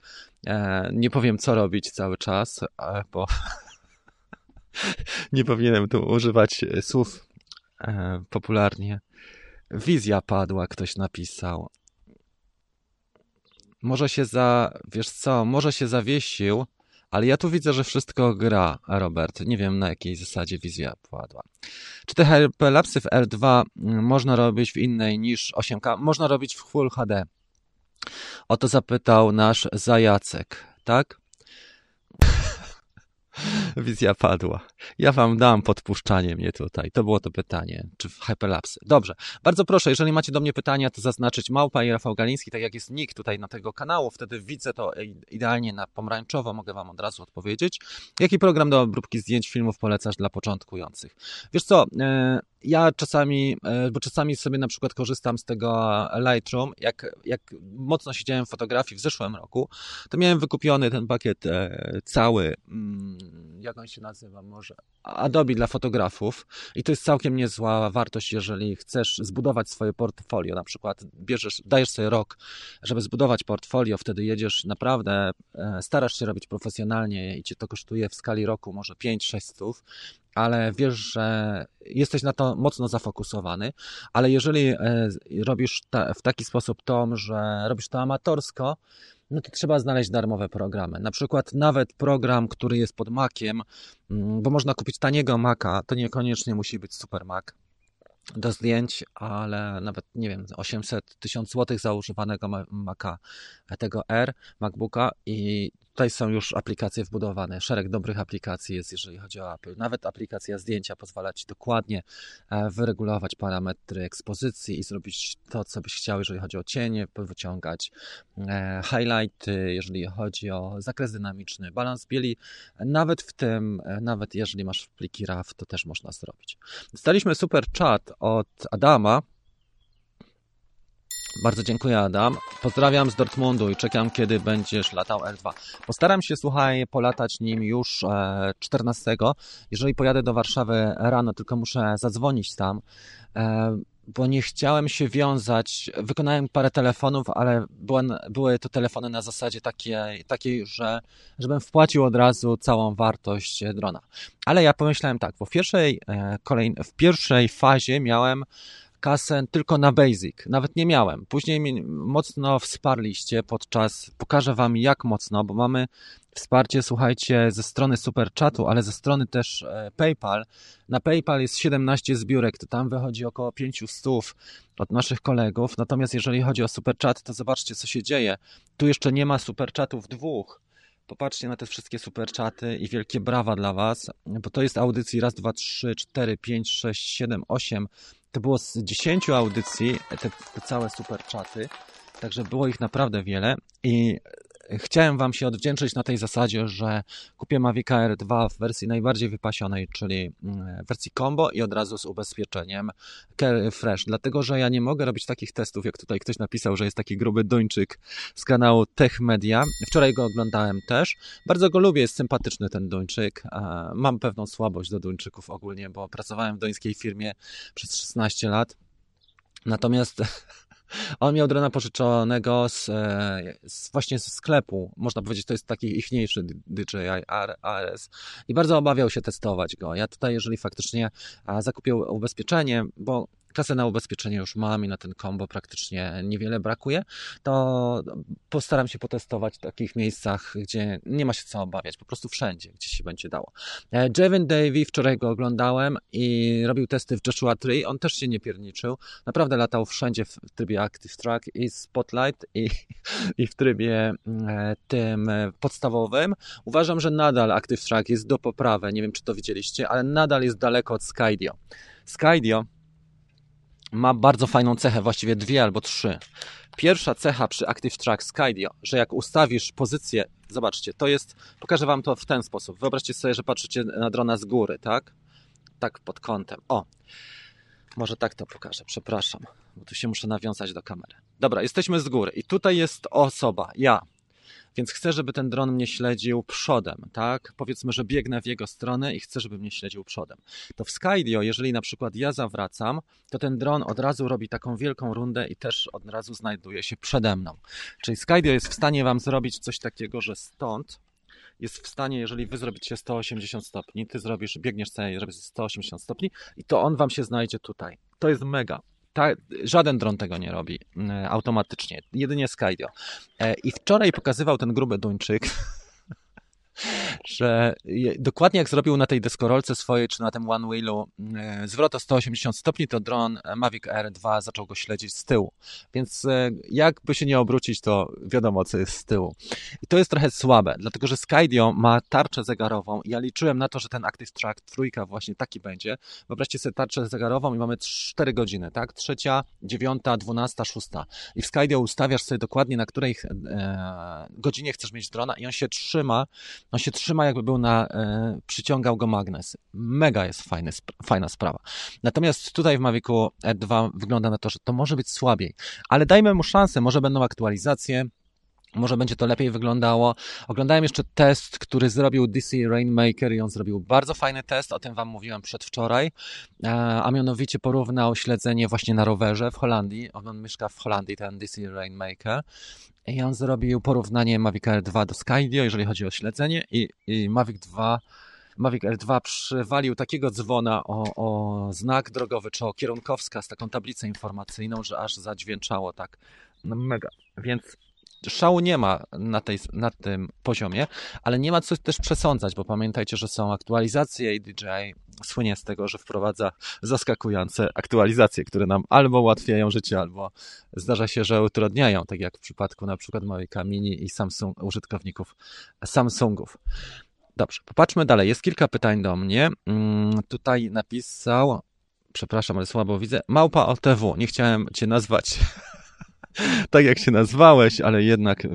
nie powiem co robić cały czas, bo (laughs) nie powinienem tu używać słów popularnie. Wizja padła, ktoś napisał. Może się za, wiesz co, może się zawiesił, ale ja tu widzę, że wszystko gra, Robert. Nie wiem na jakiej zasadzie wizja padła. Czy te hyperlapsy w R2 mm, można robić w innej niż 8K? Można robić w Full HD. O to zapytał nasz Zajacek, tak? Wizja padła. Ja wam dam podpuszczanie mnie tutaj. To było to pytanie. Czy w hyperlapsy? Dobrze. Bardzo proszę, jeżeli macie do mnie pytania, to zaznaczyć małpa i Rafał Galiński, tak jak jest nick tutaj na tego kanału. Wtedy widzę to idealnie na pomarańczowo. Mogę wam od razu odpowiedzieć. Jaki program do obróbki zdjęć filmów polecasz dla początkujących? Wiesz co, e, ja czasami, e, bo czasami sobie na przykład korzystam z tego Lightroom, jak, jak mocno siedziałem w fotografii w zeszłym roku, to miałem wykupiony ten pakiet e, cały, mm, jak on się nazywa może, Adobe dla fotografów. I to jest całkiem niezła wartość, jeżeli chcesz zbudować swoje portfolio, na przykład bierzesz, dajesz sobie rok, żeby zbudować portfolio, wtedy jedziesz naprawdę, e, starasz się robić profesjonalnie i cię to kosztuje w skali roku może 5-6 stów, ale wiesz, że jesteś na to mocno zafokusowany, ale jeżeli e, robisz w taki sposób to, że robisz to amatorsko, no to trzeba znaleźć darmowe programy. Na przykład nawet program, który jest pod Maciem, mm, bo można kupić taniego Maca, to niekoniecznie musi być super Mac. do zdjęć, ale nawet nie wiem, 800 tysiąc złotych za używanego Maca tego R, MacBooka i tutaj są już aplikacje wbudowane. Szereg dobrych aplikacji jest, jeżeli chodzi o Apple. Nawet aplikacja zdjęcia pozwala Ci dokładnie e, wyregulować parametry ekspozycji i zrobić to, co byś chciał, jeżeli chodzi o cienie, wyciągać e, highlighty, jeżeli chodzi o zakres dynamiczny, balans bieli. Nawet w tym, e, nawet jeżeli masz pliki RAW, to też można zrobić. Dostaliśmy super chat od Adama, bardzo dziękuję, Adam. Pozdrawiam z Dortmundu i czekam, kiedy będziesz latał L2. Postaram się, słuchaj, polatać nim już 14. E, Jeżeli pojadę do Warszawy rano, tylko muszę zadzwonić tam, e, bo nie chciałem się wiązać. Wykonałem parę telefonów, ale były to telefony na zasadzie takiej, takiej że żebym wpłacił od razu całą wartość drona. Ale ja pomyślałem tak, bo w pierwszej, e, kolej, w pierwszej fazie miałem kasę tylko na basic. Nawet nie miałem. Później mocno wsparliście podczas, pokażę wam jak mocno, bo mamy wsparcie, słuchajcie, ze strony Superchatu, ale ze strony też e, PayPal. Na PayPal jest 17 zbiórek, to tam wychodzi około 500 od naszych kolegów. Natomiast jeżeli chodzi o Superchat, to zobaczcie, co się dzieje. Tu jeszcze nie ma Superchatów dwóch. Popatrzcie na te wszystkie superczaty i wielkie brawa dla Was, bo to jest audycji raz, dwa, trzy, cztery, pięć, sześć, siedem, osiem, to było z 10 audycji, te, te całe super czaty, także było ich naprawdę wiele i chciałem Wam się odwdzięczyć na tej zasadzie, że kupię Mavic Air 2 w wersji najbardziej wypasionej, czyli mm, wersji combo i od razu z ubezpieczeniem fresh, dlatego że ja nie mogę robić takich testów, jak tutaj ktoś napisał, że jest taki gruby Duńczyk z kanału Tech Media. Wczoraj go oglądałem też. Bardzo go lubię, jest sympatyczny ten Duńczyk. Mam pewną słabość do Duńczyków ogólnie, bo pracowałem w duńskiej firmie przez 16 lat. Natomiast On miał drona pożyczonego z, e, z, właśnie ze sklepu. Można powiedzieć, to jest taki ichniejszy DJI RS i bardzo obawiał się testować go. Ja tutaj, jeżeli faktycznie zakupił ubezpieczenie, bo kasę na ubezpieczenie już mam i na ten kombo praktycznie niewiele brakuje, to postaram się potestować w takich miejscach, gdzie nie ma się co obawiać, po prostu wszędzie, gdzie się będzie dało. E, Jevin Davy, wczoraj go oglądałem i robił testy w Joshua Tree, on też się nie pierniczył, naprawdę latał wszędzie w trybie Active Track i Spotlight i, i w trybie e, tym podstawowym. Uważam, że nadal Active Track jest do poprawy, nie wiem czy to widzieliście, ale nadal jest daleko od Skydio. Skydio ma bardzo fajną cechę, właściwie dwie albo trzy. Pierwsza cecha przy Active Track Skydio, że jak ustawisz pozycję, zobaczcie, to jest, pokażę Wam to w ten sposób. Wyobraźcie sobie, że patrzycie na drona z góry, tak? Tak pod kątem. O, może tak to pokażę, przepraszam, bo tu się muszę nawiązać do kamery. Dobra, jesteśmy z góry i tutaj jest osoba, ja, więc chcę, żeby ten dron mnie śledził przodem, tak? Powiedzmy, że biegnę w jego stronę i chcę, żeby mnie śledził przodem. To w Skydio, jeżeli na przykład ja zawracam, to ten dron od razu robi taką wielką rundę i też od razu znajduje się przede mną. Czyli Skydio jest w stanie Wam zrobić coś takiego, że stąd jest w stanie, jeżeli wy zrobicie 180 stopni, ty zrobisz, biegniesz sobie, zrobisz 180 stopni i to on wam się znajdzie tutaj. To jest mega ta, żaden dron tego nie robi mm, automatycznie, jedynie Skydio. E, I wczoraj pokazywał ten gruby Duńczyk, (laughs) (laughs) że dokładnie jak zrobił na tej deskorolce swojej, czy na tym One Wheelu e, zwrot o 180 stopni, to dron Mavic Air 2 zaczął go śledzić z tyłu. Więc e, jakby się nie obrócić, to wiadomo, co jest z tyłu. I to jest trochę słabe, dlatego że Skydio ma tarczę zegarową. Ja liczyłem na to, że ten Active Track trójka właśnie taki będzie. Wyobraźcie sobie tarczę zegarową i mamy 4 godziny, tak? Trzecia, dziewiąta, dwunasta, szósta. I w Skydio ustawiasz sobie dokładnie, na której e, godzinie chcesz mieć drona i on się trzyma on się trzyma jakby był na, e, przyciągał go magnes. Mega jest fajny, fajna sprawa. Natomiast tutaj w Mavicu E2 wygląda na to, że to może być słabiej, ale dajmy mu szansę, może będą aktualizacje, może będzie to lepiej wyglądało. Oglądałem jeszcze test, który zrobił DC Rainmaker i on zrobił bardzo fajny test, o tym Wam mówiłem przedwczoraj, e, a mianowicie porównał śledzenie właśnie na rowerze w Holandii. On mieszka w Holandii, ten DC Rainmaker. I on zrobił porównanie Mavic Air 2 do Skydio, jeżeli chodzi o śledzenie i, i Mavic 2 Mavic Air 2 przywalił takiego dzwona o, o znak drogowy czy o kierunkowskaz, taką tablicę informacyjną, że aż zadźwięczało tak no mega. Więc szału nie ma na, tej, na tym poziomie, ale nie ma co też przesądzać, bo pamiętajcie, że są aktualizacje i DJI słynie z tego, że wprowadza zaskakujące aktualizacje, które nam albo ułatwiają życie, albo zdarza się, że utrudniają, tak jak w przypadku na przykład Mavica Mini i Samsung, użytkowników Samsungów. Dobrze, popatrzmy dalej. Jest kilka pytań do mnie. Mm, tutaj napisał, przepraszam, ale słabo widzę, małpa OTW. Nie chciałem cię nazwać (laughs) tak, jak się nazwałeś, ale jednak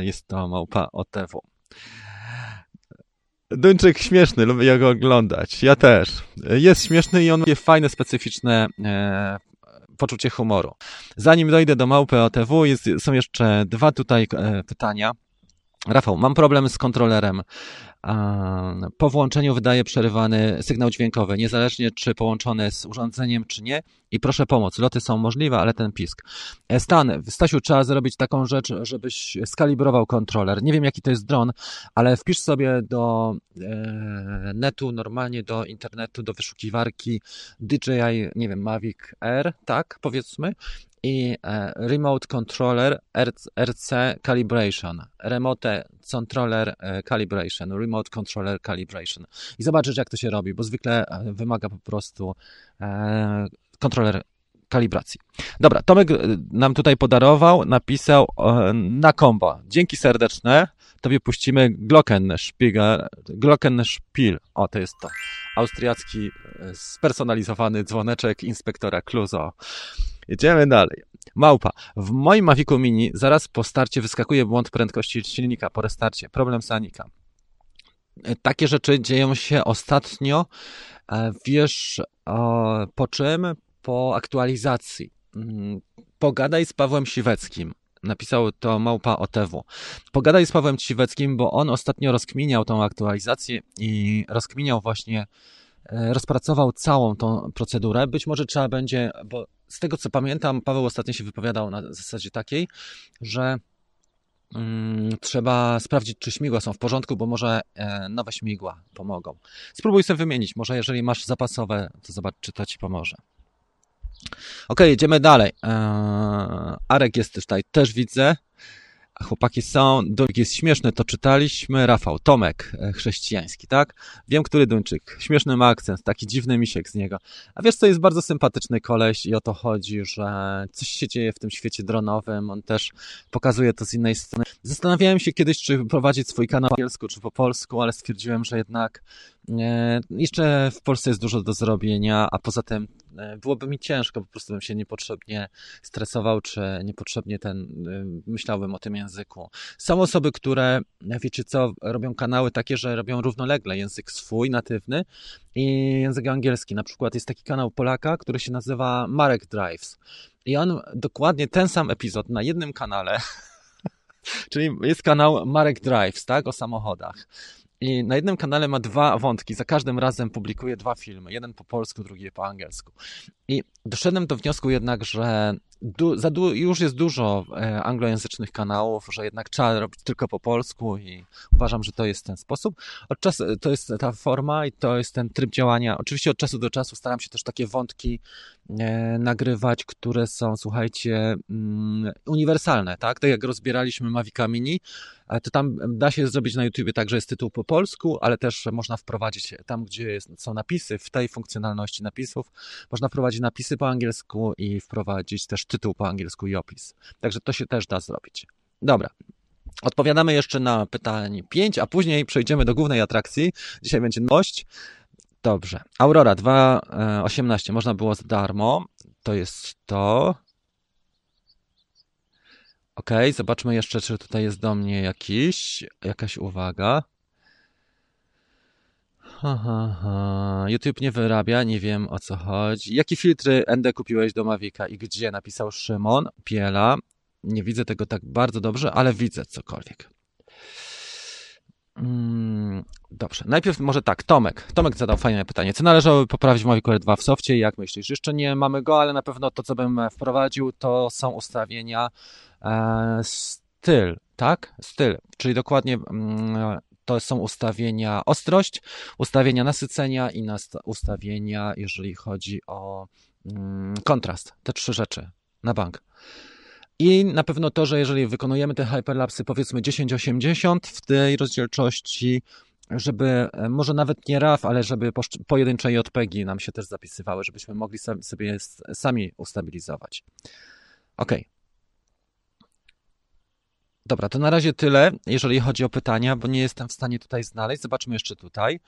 jest to małpa OTW. Duńczyk śmieszny, lubię go oglądać. Ja też. Jest śmieszny i on ma fajne, specyficzne e, poczucie humoru. Zanim dojdę do małpy OTW, jest, są jeszcze dwa tutaj e, pytania. Rafał, mam problem z kontrolerem. Po włączeniu wydaje przerywany sygnał dźwiękowy, niezależnie czy połączony z urządzeniem, czy nie. I proszę pomoc. Loty są możliwe, ale ten pisk. E, Stan, Stasiu, trzeba zrobić taką rzecz, żebyś skalibrował kontroler. Nie wiem, jaki to jest dron, ale wpisz sobie do e, netu, normalnie do internetu, do wyszukiwarki DJI, nie wiem, Mavic Air, tak, powiedzmy, i e, Remote Controller RC Calibration, Remote Controller e, Calibration, Remote Controller Calibration. I zobaczysz, jak to się robi, bo zwykle e, wymaga po prostu kontroler kalibracji. Dobra, Tomek nam tutaj podarował, napisał na kombo. Dzięki serdeczne. Tobie puścimy Glockenspiegel, Glockenspiel. O, to jest to. Austriacki spersonalizowany dzwoneczek inspektora Kluzo. Jedziemy dalej. Małpa. W moim Mavicu Mini zaraz po starcie wyskakuje błąd prędkości silnika po restarcie. Problem Sanika. E, takie rzeczy dzieją się ostatnio. E, wiesz po czym? Po aktualizacji. Mm, pogadaj z Pawłem Siweckim. Napisał to małpa OTW. Pogadaj z Pawłem Siweckim, bo on ostatnio rozkminiał tą aktualizację i rozkminiał właśnie E, rozpracował całą tą procedurę. Być może trzeba będzie, bo z tego co pamiętam, Paweł ostatnio się wypowiadał na zasadzie takiej, że mm, trzeba sprawdzić, czy śmigła są w porządku, bo może e, nowe śmigła pomogą. Spróbuj sobie wymienić. Może jeżeli masz zapasowe, to zobacz, czy to ci pomoże. Ok, jedziemy dalej. E, Arek jest tutaj, też widzę. Chłopaki są, Duńczyk jest śmieszny, to czytaliśmy. Rafał, Tomek, e, chrześcijański, tak? Wiem, który Duńczyk. Śmieszny ma akcent, taki dziwny misiek z niego. A wiesz co, jest bardzo sympatyczny koleś i o to chodzi, że coś się dzieje w tym świecie dronowym. On też pokazuje to z innej strony. Zastanawiałem się kiedyś, czy prowadzić swój kanał po angielsku, czy po polsku, ale stwierdziłem, że jednak e, jeszcze w Polsce jest dużo do zrobienia, a poza tym byłoby mi ciężko, po prostu bym się niepotrzebnie stresował, czy niepotrzebnie ten, myślałbym o tym języku. Są osoby, które, wiecie co, robią kanały takie, że robią równolegle język swój, natywny i język angielski. Na przykład jest taki kanał Polaka, który się nazywa Marek Drives. I on dokładnie ten sam epizod na jednym kanale, (laughs) czyli jest kanał Marek Drives, tak, o samochodach. I na jednym kanale ma dwa wątki. Za każdym razem publikuje dwa filmy. Jeden po polsku, drugi po angielsku. I doszedłem do wniosku jednak, że du, już jest dużo e, anglojęzycznych kanałów, że jednak trzeba robić tylko po polsku i uważam, że to jest ten sposób. Od czasu, to jest ta forma i to jest ten tryb działania. Oczywiście od czasu do czasu staram się też takie wątki e, nagrywać, które są, słuchajcie, mm, uniwersalne, tak? Tak jak rozbieraliśmy Mavica Mini, to tam da się zrobić na YouTube tak, że jest tytuł po polsku, ale też można wprowadzić tam, gdzie jest, są napisy, w tej funkcjonalności napisów, można wprowadzić napisy po angielsku i wprowadzić też tytuł po angielsku i opis. Także to się też da zrobić. Dobra. Odpowiadamy jeszcze na pytanie 5, a później przejdziemy do głównej atrakcji. Dzisiaj będzie nowość. Dobrze. Aurora 2.18 można było za darmo. To jest to. Ok, zobaczmy jeszcze, czy tutaj jest do mnie jakiś, jakaś uwaga. Ha, ha, ha. YouTube nie wyrabia, nie wiem o co chodzi. Jakie filtry ND kupiłeś do Mavica i gdzie? Napisał Szymon Piela. Nie widzę tego tak bardzo dobrze, ale widzę cokolwiek. Mm, dobrze, najpierw może tak, Tomek. Tomek zadał fajne pytanie. Co należałoby poprawić w Mavic 2 w softie jak myślisz? Jeszcze nie mamy go, ale na pewno to, co bym wprowadził, to są ustawienia e, styl, tak? Styl, czyli dokładnie mm, to są ustawienia ostrość, ustawienia nasycenia i ustawienia, jeżeli chodzi o mm, kontrast. Te trzy rzeczy na bank. I na pewno to, że jeżeli wykonujemy te hyperlapsy powiedzmy 1080 w tej rozdzielczości, żeby e, może nawet nie RAW, ale żeby pojedyncze JPEGi nam się też zapisywały, żebyśmy mogli sobie sami ustabilizować. Ok. Dobra, to na razie tyle, jeżeli chodzi o pytania, bo nie jestem w stanie tutaj znaleźć. Zobaczmy jeszcze tutaj.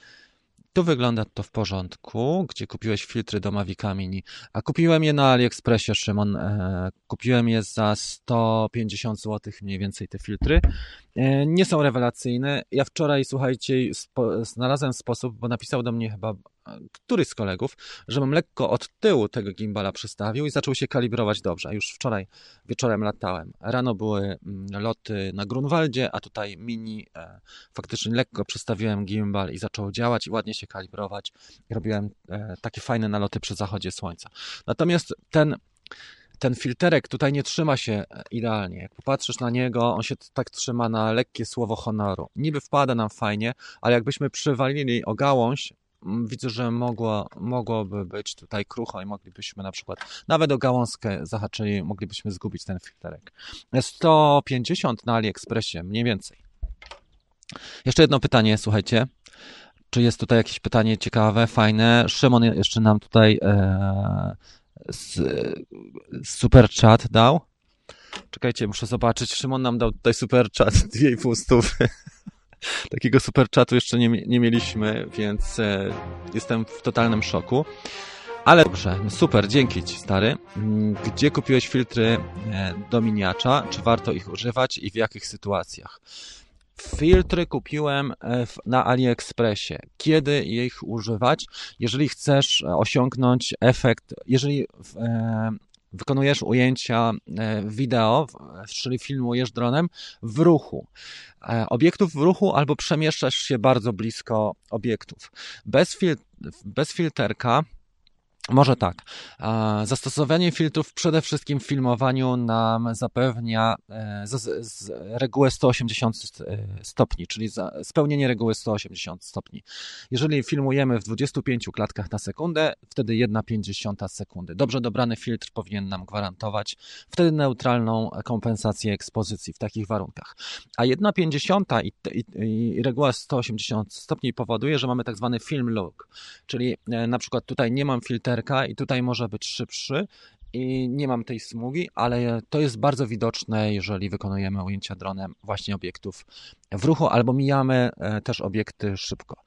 Tu wygląda to w porządku, gdzie kupiłeś filtry do Mavica Mini. A kupiłem je na AliExpressie, Szymon. E, kupiłem je za 150 zł mniej więcej te filtry. E, nie są rewelacyjne. Ja wczoraj, słuchajcie, znalazłem sposób, bo napisał do mnie chyba któryś z kolegów, żebym lekko od tyłu tego gimbala przystawił i zaczął się kalibrować dobrze. Już wczoraj wieczorem latałem. Rano były mm, loty na Grunwaldzie, a tutaj mini e, faktycznie lekko przystawiłem gimbal i zaczął działać i ładnie się kalibrować. Robiłem e, takie fajne naloty przy zachodzie słońca. Natomiast ten ten filterek tutaj nie trzyma się e, idealnie. Jak popatrzysz na niego, on się tak trzyma na lekkie słowo honoru. Niby wpada nam fajnie, ale jakbyśmy przywalili o gałąź, widzę, że mogło, mogłoby być tutaj krucho i moglibyśmy na przykład nawet o gałązkę zahaczyli, moglibyśmy zgubić ten filterek. 150 na AliExpressie, mniej więcej. Jeszcze jedno pytanie, słuchajcie. Czy jest tutaj jakieś pytanie ciekawe, fajne? Szymon jeszcze nam tutaj e, super chat dał. Czekajcie, muszę zobaczyć. Szymon nam dał tutaj super chat, 2,5 (laughs) stówy. (laughs) Takiego super czatu jeszcze nie, nie mieliśmy, więc e, jestem w totalnym szoku. Ale dobrze, no super, dzięki Ci, stary. Mm, gdzie kupiłeś filtry e, do miniacza? Czy warto ich używać i w jakich sytuacjach? Filtry kupiłem e, na AliExpressie. Kiedy ich używać? Jeżeli chcesz osiągnąć efekt, jeżeli wykonujesz ujęcia e, wideo, czyli filmujesz dronem w ruchu. E, obiektów w ruchu albo przemieszczasz się bardzo blisko obiektów. Bez, fil bez filterka może tak. Zastosowanie filtrów przede wszystkim w filmowaniu nam zapewnia e, z, z regułę 180 e, stopni, czyli spełnienie reguły 180 stopni. Jeżeli filmujemy w 25 klatkach na sekundę, wtedy 1,5 sekundy. Dobrze dobrany filtr powinien nam gwarantować wtedy neutralną kompensację ekspozycji w takich warunkach. A 1,5 i, i, i reguła 180 stopni powoduje, że mamy tak zwany film look, czyli e, na przykład tutaj nie mam i tutaj może być szybszy. I nie mam tej smugi, ale to jest bardzo widoczne, jeżeli wykonujemy ujęcia dronem właśnie obiektów w ruchu albo mijamy e, też obiekty szybko.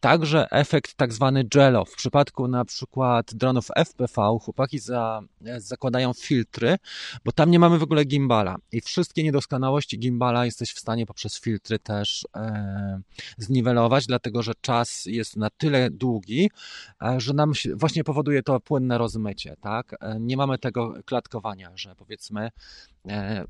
Także efekt tak zwany jello. W przypadku na przykład dronów FPV chłopaki za, e, zakładają filtry, bo tam nie mamy w ogóle gimbala i wszystkie niedoskonałości gimbala jesteś w stanie poprzez filtry też e, zniwelować, dlatego że czas jest na tyle długi, e, że nam właśnie powoduje to płynne rozmycie, tak? E, nie mamy tego klatkowania, że powiedzmy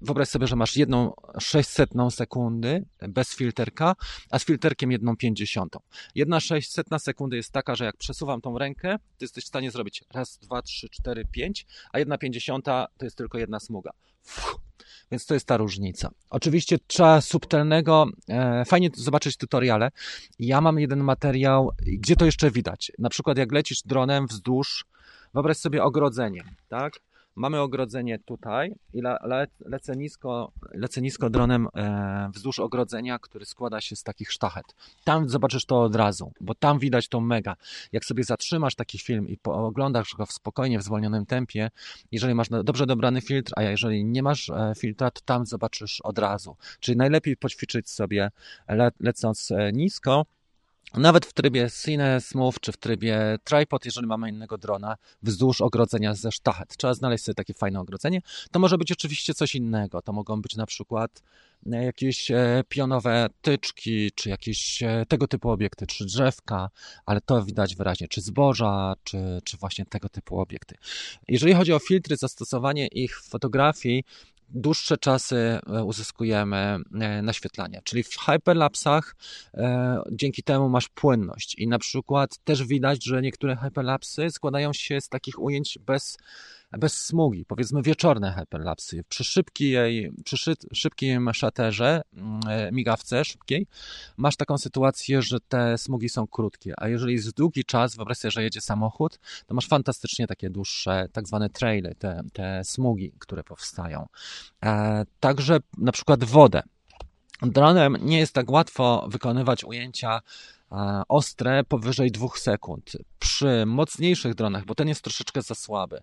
wyobraź sobie, że masz jedną 600 sekundy bez filterka, a z filterkiem jedną 50. Jedna 600 sekundy jest taka, że jak przesuwam tą rękę, to jesteś w stanie zrobić raz, dwa, trzy, cztery, pięć, a jedna 50 to jest tylko jedna smuga. Fuh. Więc to jest ta różnica. Oczywiście trzeba subtelnego, e, fajnie zobaczyć tutoriale. Ja mam jeden materiał, gdzie to jeszcze widać. Na przykład jak lecisz dronem wzdłuż, wyobraź sobie ogrodzenie, tak? Mamy ogrodzenie tutaj i le, le, lecę, nisko, lecę nisko dronem e, wzdłuż ogrodzenia, który składa się z takich sztachet. Tam zobaczysz to od razu, bo tam widać to mega. Jak sobie zatrzymasz taki film i oglądasz go w spokojnie, w zwolnionym tempie, jeżeli masz dobrze dobrany filtr, a jeżeli nie masz e, filtra, to tam zobaczysz od razu. Czyli najlepiej poćwiczyć sobie le, lecąc e, nisko, nawet w trybie Cine Smooth czy w trybie Tripod, jeżeli mamy innego drona, wzdłuż ogrodzenia ze sztachet. Trzeba znaleźć sobie takie fajne ogrodzenie. To może być oczywiście coś innego. To mogą być na przykład e, jakieś e, pionowe tyczki, czy jakieś e, tego typu obiekty, czy drzewka, ale to widać wyraźnie, czy zboża, czy, czy właśnie tego typu obiekty. Jeżeli chodzi o filtry, zastosowanie ich w fotografii, dłuższe czasy e, uzyskujemy e, naświetlania. Czyli w hyperlapsach e, dzięki temu masz płynność i na przykład też widać, że niektóre hyperlapsy składają się z takich ujęć bez bez smugi, powiedzmy wieczorne hyperlapsy, przy, szybkiej, przy szybkim szaterze, mm, migawce szybkiej, masz taką sytuację, że te smugi są krótkie, a jeżeli jest długi czas, wyobraź sobie, że jedzie samochód, to masz fantastycznie takie dłuższe, tak zwane traily, te, te smugi, które powstają. E, także na przykład wodę. Dronem nie jest tak łatwo wykonywać ujęcia e, ostre powyżej dwóch sekund. Przy mocniejszych dronach, bo ten jest troszeczkę za słaby,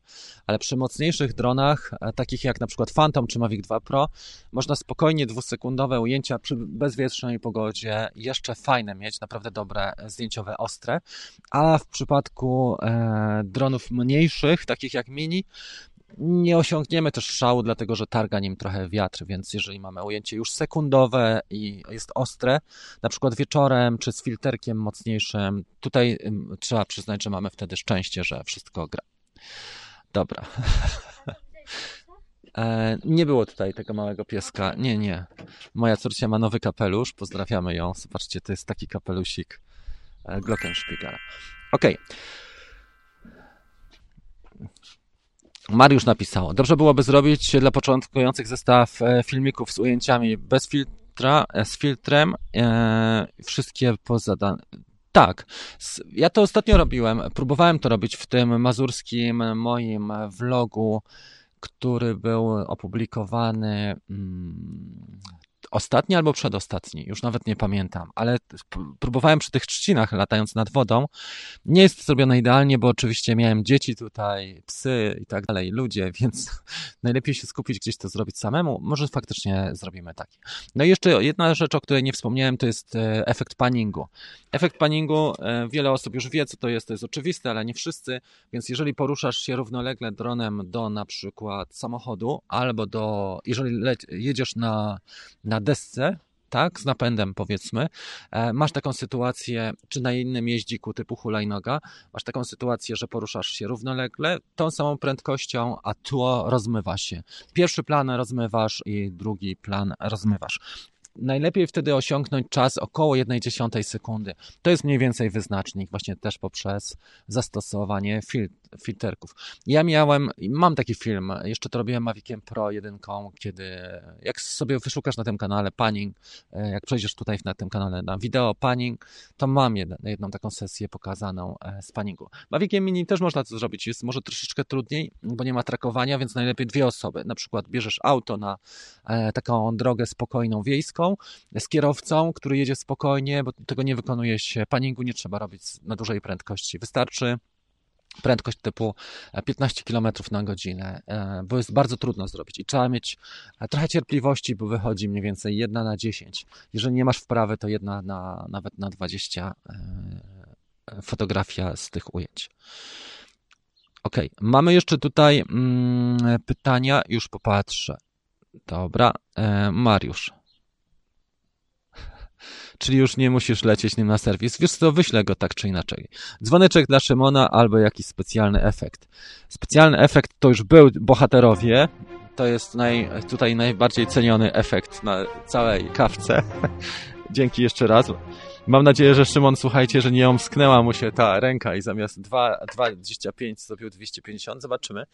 ale przy mocniejszych dronach, e, takich jak na przykład Phantom czy Mavic 2 Pro, można spokojnie dwusekundowe ujęcia przy bezwietrznej pogodzie jeszcze fajne mieć, naprawdę dobre zdjęciowe ostre, a w przypadku e, dronów mniejszych, takich jak Mini, nie osiągniemy też szału, dlatego że targa nim trochę wiatr, więc jeżeli mamy ujęcie już sekundowe i jest ostre, na przykład wieczorem czy z filterkiem mocniejszym, tutaj trzeba przyznać, że mamy wtedy szczęście, że wszystko gra. Dobra. (laughs) E, nie było tutaj tego małego pieska. Nie, nie. Moja córcia ma nowy kapelusz. Pozdrawiamy ją. Zobaczcie, to jest taki kapelusik e, Glockenspiegel. Okej. Okay. Mariusz napisał, dobrze byłoby zrobić dla początkujących zestaw e, filmików z ujęciami bez filtra, e, z filtrem, e, wszystkie pozadane. Tak, ja to ostatnio robiłem, próbowałem to robić w tym mazurskim moim vlogu, który był opublikowany mm, ostatni albo przedostatni, już nawet nie pamiętam, ale próbowałem przy tych trzcinach latając nad wodą. Nie jest to zrobione idealnie, bo oczywiście miałem dzieci tutaj, psy i tak dalej, ludzie, (laughs) więc najlepiej się skupić gdzieś to zrobić samemu. Może faktycznie zrobimy taki. No i jeszcze jedna rzecz, o której nie wspomniałem, to jest e, efekt paningu. Efekt paningu, e, wiele osób już wie, co to jest, to jest oczywiste, ale nie wszyscy, więc jeżeli poruszasz się równolegle dronem do na przykład samochodu, albo do, jeżeli jedziesz na, na desce, tak, z napędem powiedzmy, e, masz taką sytuację, czy na innym jeździku typu hulajnoga, masz taką sytuację, że poruszasz się równolegle tą samą prędkością, a tło rozmywa się. Pierwszy plan rozmywasz i drugi plan rozmywasz najlepiej wtedy osiągnąć czas około 1,1 sekundy. To jest mniej więcej wyznacznik, właśnie też poprzez zastosowanie filtr filterków. Ja miałem, mam taki film, jeszcze to robiłem Maviciem Pro 1, kiedy jak sobie wyszukasz na tym kanale panning, e, jak przejdziesz tutaj na tym kanale na wideo panning, to mam jedną, jedną taką sesję pokazaną e, z panningu. Maviciem Mini też można to zrobić, jest może troszeczkę trudniej, bo nie ma trakowania, więc najlepiej dwie osoby. Na przykład bierzesz auto na e, taką drogę spokojną wiejską z kierowcą, który jedzie spokojnie, bo tego nie wykonuje się. Panningu nie trzeba robić na dużej prędkości. Wystarczy prędkość typu 15 km na godzinę, e, bo jest bardzo trudno zrobić i trzeba mieć e, trochę cierpliwości, bo wychodzi mniej więcej 1 na 10. Jeżeli nie masz wprawy, to jedna na, nawet na 20 e, fotografia z tych ujęć. Ok, mamy jeszcze tutaj mm, pytania, już popatrzę. Dobra, Mariusz czyli już nie musisz lecieć nim na serwis. Wiesz co, wyślę go tak czy inaczej. Dzwoneczek dla Szymona albo jakiś specjalny efekt. Specjalny efekt to już był bohaterowie. To jest naj, tutaj najbardziej ceniony efekt na całej kawce. (laughs) Dzięki jeszcze raz. Mam nadzieję, że Szymon, słuchajcie, że nie omsknęła mu się ta ręka i zamiast 2,25 zrobił 250. Zobaczymy.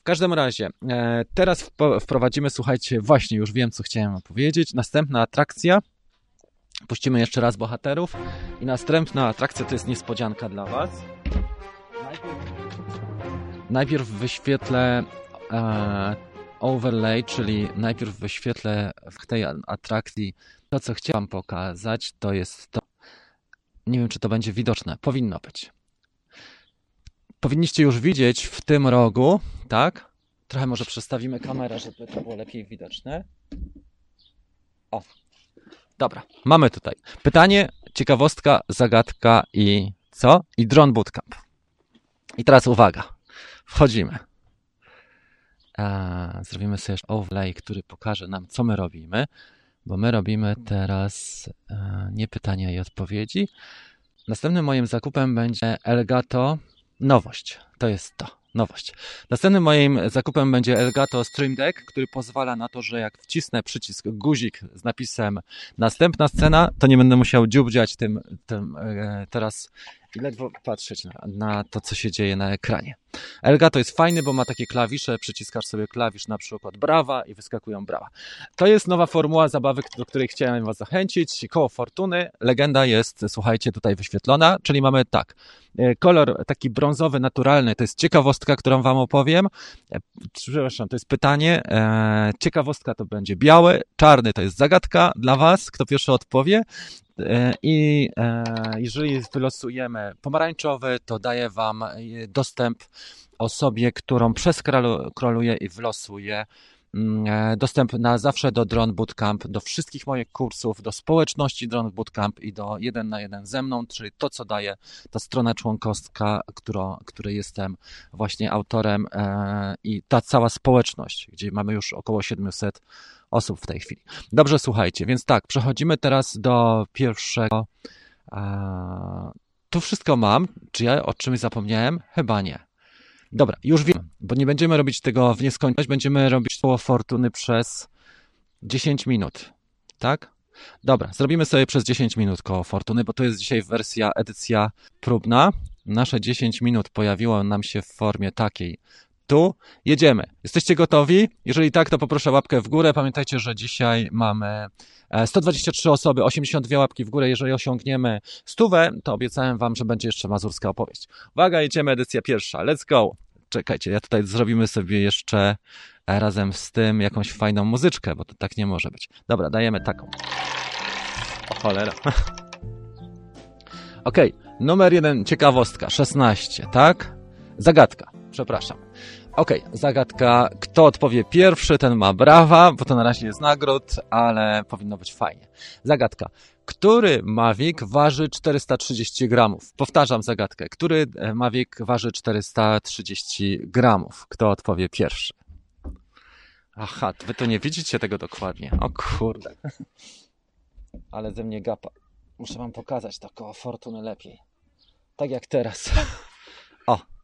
W każdym razie, e, teraz wprowadzimy, słuchajcie, właśnie już wiem, co chciałem powiedzieć. Następna atrakcja Puścimy jeszcze raz bohaterów i następna atrakcja to jest niespodzianka dla Was. Najpierw, wyświetlę e, overlay, czyli najpierw wyświetlę w tej atrakcji to, co chciałam pokazać, to jest to. Nie wiem, czy to będzie widoczne. Powinno być. Powinniście już widzieć w tym rogu, tak? Trochę może przestawimy kamerę, żeby to było lepiej widoczne. O, Dobra, mamy tutaj pytanie, ciekawostka, zagadka i co? I drone bootcamp. I teraz uwaga, wchodzimy. A, zrobimy sobie overlay, który pokaże nam, co my robimy, bo my robimy teraz e, nie pytania i odpowiedzi. Następnym moim zakupem będzie Elgato Nowość. To jest to nowość. Następnym moim zakupem będzie Elgato Stream Deck, który pozwala na to, że jak wcisnę przycisk guzik z napisem następna scena, to nie będę musiał dziubdziać tym, tym e, teraz i ledwo patrzeć na, na to, co się dzieje na ekranie. Elgato jest fajny, bo ma takie klawisze, przyciskasz sobie klawisz na przykład brawa i wyskakują brawa. To jest nowa formuła zabawy, do której chciałem Was zachęcić. Koło fortuny. Legenda jest, słuchajcie, tutaj wyświetlona, czyli mamy tak, e, kolor taki brązowy, naturalny, to jest ciekawostka, którą Wam opowiem. E, przepraszam, to jest pytanie. E, ciekawostka to będzie biały, czarny to jest zagadka dla Was, kto pierwszy odpowie. I jeżeli wylosujemy pomarańczowy, to daję Wam dostęp osobie, którą przeskroluję i wlosuję mm, e, dostęp na zawsze do Drone Bootcamp, do wszystkich moich kursów, do społeczności Drone Bootcamp i do jeden na jeden ze mną, czyli to, co daje ta strona członkowska, którą, której jestem właśnie autorem e, i ta cała społeczność, gdzie mamy już około 700 osób w tej chwili. Dobrze, słuchajcie, więc tak, przechodzimy teraz do pierwszego. Tu wszystko mam. Czy ja o czymś zapomniałem? Chyba nie. Dobra, już wiem, bo nie będziemy robić tego w nieskończoność, będziemy robić koło fortuny przez 10 minut. Tak? Dobra, zrobimy sobie przez 10 minut koło fortuny, bo to jest dzisiaj wersja, edycja próbna. Nasze 10 minut pojawiło nam się w formie takiej. Tu jedziemy. Jesteście gotowi? Jeżeli tak, to poproszę łapkę w górę. Pamiętajcie, że dzisiaj mamy 123 e, osoby, 82 łapki w górę. Jeżeli osiągniemy stówę, to obiecałem wam, że będzie jeszcze mazurska opowieść. Uwaga, jedziemy, edycja pierwsza. Let's go! Czekajcie, ja tutaj zrobimy sobie jeszcze e, razem z tym jakąś fajną muzyczkę, bo to tak nie może być. Dobra, dajemy taką. O cholera. (laughs) Okej, okay. numer jeden, ciekawostka, 16, tak? Zagadka, przepraszam. Okej, okay, zagadka. Kto odpowie pierwszy, ten ma brawa, bo to na razie jest nagród, ale powinno być fajnie. Zagadka. Który Mavic waży 430 gramów? Powtarzam zagadkę. Który e, Mavic waży 430 gramów? Kto odpowie pierwszy? Aha, wy to nie widzicie tego dokładnie. O kurde. Ale ze mnie gapa. Muszę wam pokazać to koło fortuny lepiej. Tak jak teraz.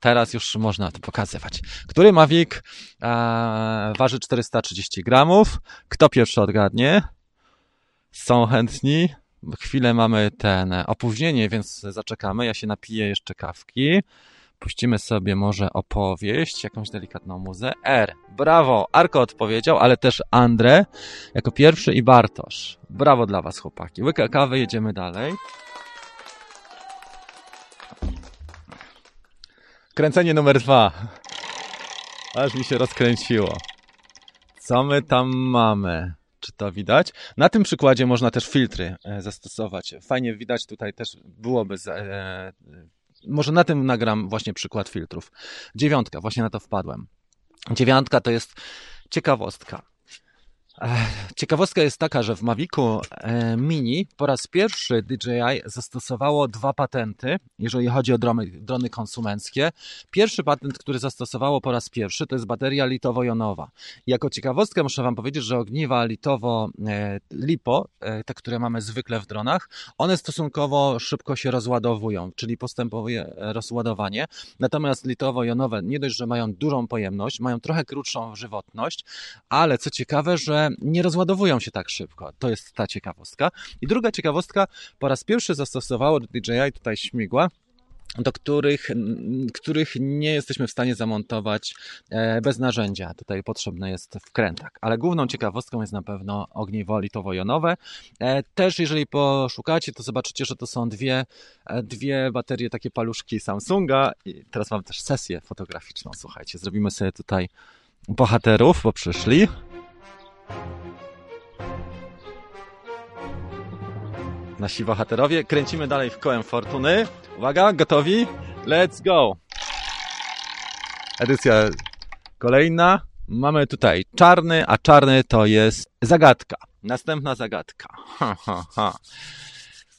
Teraz już można to pokazywać. Który Mavic e, waży 430 gramów? Kto pierwszy odgadnie? Są chętni? Chwilę mamy ten opóźnienie, więc zaczekamy. Ja się napiję jeszcze kawki. Puścimy sobie może opowieść, jakąś delikatną muzę. R. Brawo! Arko odpowiedział, ale też Andre jako pierwszy i Bartosz. Brawo dla was, chłopaki. Łyka kawy, jedziemy dalej. Kręcenie numer dwa. Aż mi się rozkręciło. Co my tam mamy? Czy to widać? Na tym przykładzie można też filtry e, zastosować. Fajnie widać tutaj też byłoby. Z, e, może na tym nagram właśnie przykład filtrów. Dziewiątka, właśnie na to wpadłem. Dziewiątka to jest ciekawostka. Ciekawostka jest taka, że w Mavicu e, Mini po raz pierwszy DJI zastosowało dwa patenty, jeżeli chodzi o drony, drony konsumenckie. Pierwszy patent, który zastosowało po raz pierwszy, to jest bateria litowo-jonowa. Jako ciekawostkę muszę Wam powiedzieć, że ogniwa litowo-lipo, e, te, które mamy zwykle w dronach, one stosunkowo szybko się rozładowują, czyli postępuje rozładowanie. Natomiast litowo-jonowe nie dość, że mają dużą pojemność, mają trochę krótszą żywotność, ale co ciekawe, że nie rozładowują się tak szybko. To jest ta ciekawostka. I druga ciekawostka, po raz pierwszy zastosowało DJI tutaj śmigła, do których, których nie jesteśmy w stanie zamontować e, bez narzędzia. Tutaj potrzebny jest wkrętak. Ale główną ciekawostką jest na pewno ogniwo litowo-jonowe. E, też jeżeli poszukacie, to zobaczycie, że to są dwie, e, dwie baterie, takie paluszki Samsunga. I teraz mam też sesję fotograficzną. Słuchajcie, zrobimy sobie tutaj bohaterów, bo przyszli. Nasi bohaterowie. Kręcimy dalej w kołem fortuny. Uwaga, gotowi? Let's go! Edycja kolejna. Mamy tutaj czarny, a czarny to jest zagadka. Następna zagadka. Ha, ha, ha.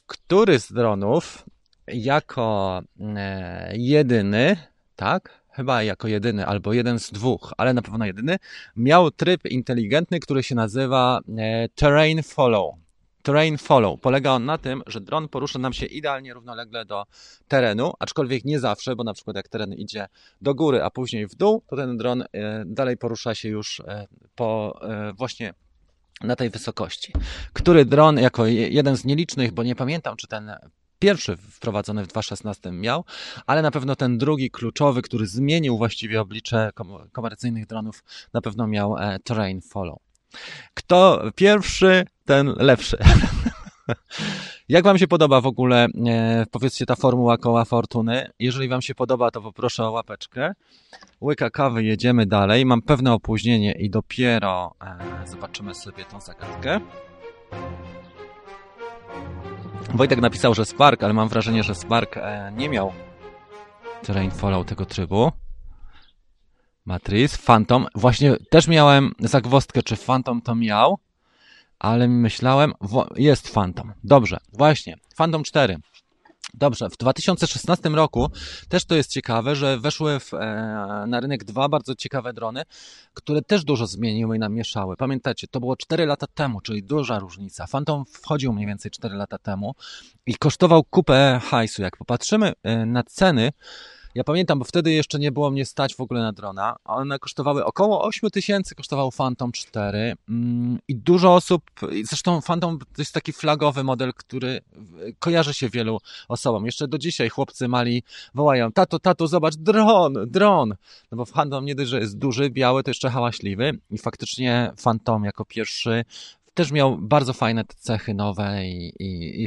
Który z dronów jako e, jedyny, tak? Chyba jako jedyny, albo jeden z dwóch, ale na pewno jedyny, miał tryb inteligentny, który się nazywa e, Terrain Follow. Terrain Follow. Polega on na tym, że dron porusza nam się idealnie równolegle do terenu, aczkolwiek nie zawsze, bo na przykład jak teren idzie do góry, a później w dół, to ten dron e, dalej porusza się już e, po właśnie na tej wysokości. Który dron jako jeden z nielicznych, bo nie pamiętam, czy ten pierwszy wprowadzony w 2016 miał, ale na pewno ten drugi kluczowy, który zmienił właściwie oblicze komercyjnych dronów, na pewno miał e, Terrain Follow. Kto pierwszy, ten lepszy. (laughs) Jak Wam się podoba w ogóle, e, powiedzcie, ta formuła koła fortuny? Jeżeli Wam się podoba, to poproszę o łapeczkę. Łyka kawy, jedziemy dalej. Mam pewne opóźnienie i dopiero e, zobaczymy sobie tą zagadkę. Wojtek napisał, że Spark, ale mam wrażenie, że Spark e, nie miał terrain follow tego trybu. Matrix, Phantom. Właśnie też miałem zagwostkę, czy Phantom to miał, ale myślałem, jest Phantom. Dobrze, właśnie, Phantom 4. Dobrze, w 2016 roku też to jest ciekawe, że weszły w, e, na rynek dwa bardzo ciekawe drony, które też dużo zmieniły i namieszały. Pamiętacie, to było 4 lata temu, czyli duża różnica. Phantom wchodził mniej więcej 4 lata temu i kosztował kupę hajsu. Jak popatrzymy e, na ceny, ja pamiętam, bo wtedy jeszcze nie było mnie stać w ogóle na drona. One kosztowały około 8 tysięcy, kosztował Phantom 4 mm, i dużo osób, zresztą Phantom to jest taki flagowy model, który kojarzy się wielu osobom. Jeszcze do dzisiaj chłopcy mali wołają, tato, tato, zobacz, dron, dron. No bo Phantom nie dość, że jest duży, biały, to jeszcze hałaśliwy i faktycznie Phantom jako pierwszy też miał bardzo fajne cechy nowe i, i, i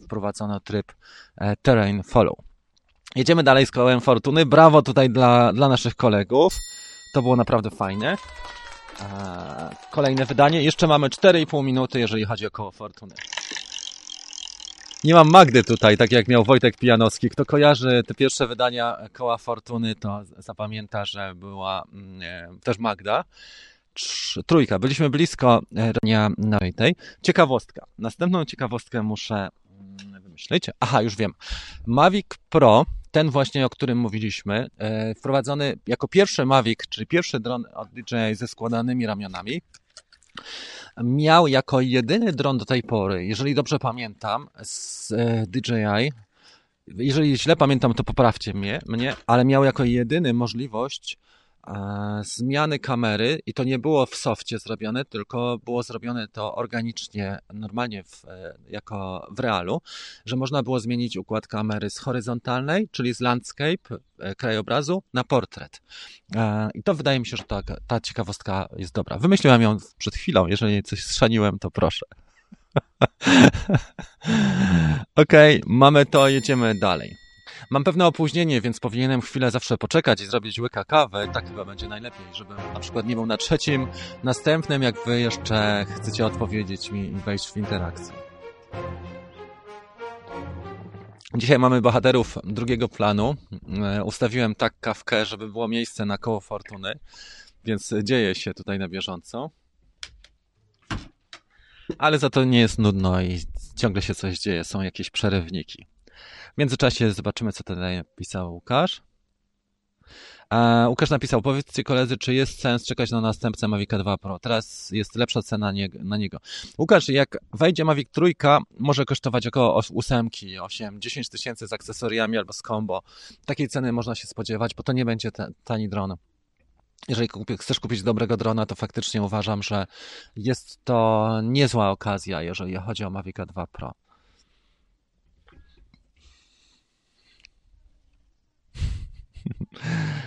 wprowadzono tryb e, Terrain Follow. Jedziemy dalej z kołem fortuny. Brawo tutaj dla, dla naszych kolegów. To było naprawdę fajne. Kolejne wydanie. Jeszcze mamy 4,5 minuty, jeżeli chodzi o koło fortuny. Nie mam Magdy tutaj, tak jak miał Wojtek Pijanowski. Kto kojarzy te pierwsze wydania koła fortuny, to zapamięta, że była mm, też Magda. Trójka. Byliśmy blisko dnia tej. Ciekawostka. Następną ciekawostkę muszę mm, wymyślić. Aha, już wiem. Mavic Pro ten właśnie, o którym mówiliśmy, e, wprowadzony jako pierwszy Mavic, czyli pierwszy dron od DJI ze składanymi ramionami, miał jako jedyny dron do tej pory, jeżeli dobrze pamiętam, z e, DJI, jeżeli źle pamiętam, to poprawcie mnie, mnie ale miał jako jedyny możliwość zmiany kamery i to nie było w softie zrobione, tylko było zrobione to organicznie, normalnie w, e, jako w realu, że można było zmienić układ kamery z horyzontalnej, czyli z landscape, e, krajobrazu, na portret. I to wydaje mi się, że ta, ta ciekawostka jest dobra. Wymyśliłem ją przed chwilą, jeżeli coś strzaniłem, to proszę. (laughs) Okej, okay, mamy to, jedziemy dalej. Mam pewne opóźnienie, więc powinienem chwilę zawsze poczekać i zrobić łyka kawy. Tak chyba będzie najlepiej, żebym na przykład nie był na trzecim, następnym, jak wy jeszcze chcecie odpowiedzieć mi i wejść w interakcję. Dzisiaj mamy bohaterów drugiego planu. E, ustawiłem tak kawkę, żeby było miejsce na koło fortuny, więc dzieje się tutaj na bieżąco. Ale za to nie jest nudno i ciągle się coś dzieje, są jakieś przerywniki. W międzyczasie zobaczymy, co tutaj napisał Łukasz. A Łukasz napisał, powiedzcie koledzy, czy jest sens czekać na następcę Mavic 2 Pro. Teraz jest lepsza cena nie, na niego. Łukasz, jak wejdzie Mavic 3, może kosztować około 8, 8 10 tysięcy z akcesoriami albo z combo. Takiej ceny można się spodziewać, bo to nie będzie ten, tani dron. Jeżeli chcesz kupić dobrego drona, to faktycznie uważam, że jest to niezła okazja, jeżeli chodzi o Mavic 2 Pro.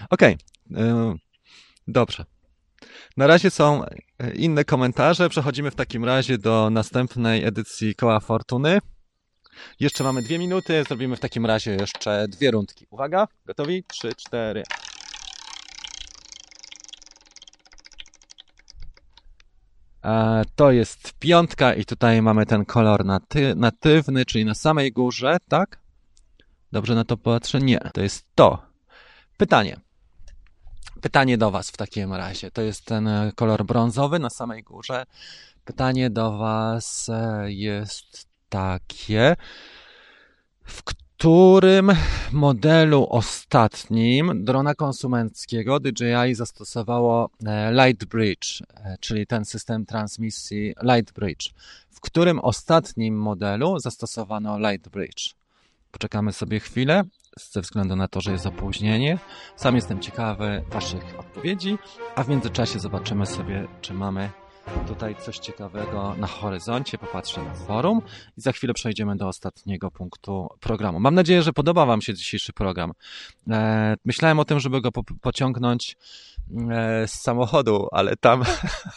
Okej, okay. E, dobrze. Na razie są e, inne komentarze. Przechodzimy w takim razie do następnej edycji Koła Fortuny. Jeszcze mamy dwie minuty. Zrobimy w takim razie jeszcze dwie rundki. Uwaga, gotowi? Trzy, cztery. E, to jest piątka i tutaj mamy ten kolor naty natywny, czyli na samej górze, tak? Dobrze na to patrzę? Nie, to jest to. Pytanie. Pytanie do Was w takim razie. To jest ten e, kolor brązowy na samej górze. Pytanie do Was e, jest takie. W którym modelu ostatnim drona konsumenckiego DJI zastosowało e, Lightbridge, czyli ten system transmisji Lightbridge? W którym ostatnim modelu zastosowano Lightbridge? Poczekamy sobie chwilę ze względu na to, że jest opóźnienie. Sam jestem ciekawy Waszych odpowiedzi, a w międzyczasie zobaczymy sobie, czy mamy tutaj coś ciekawego na horyzoncie, popatrzę na forum i za chwilę przejdziemy do ostatniego punktu programu. Mam nadzieję, że podoba Wam się dzisiejszy program. E, myślałem o tym, żeby go po pociągnąć z samochodu, ale tam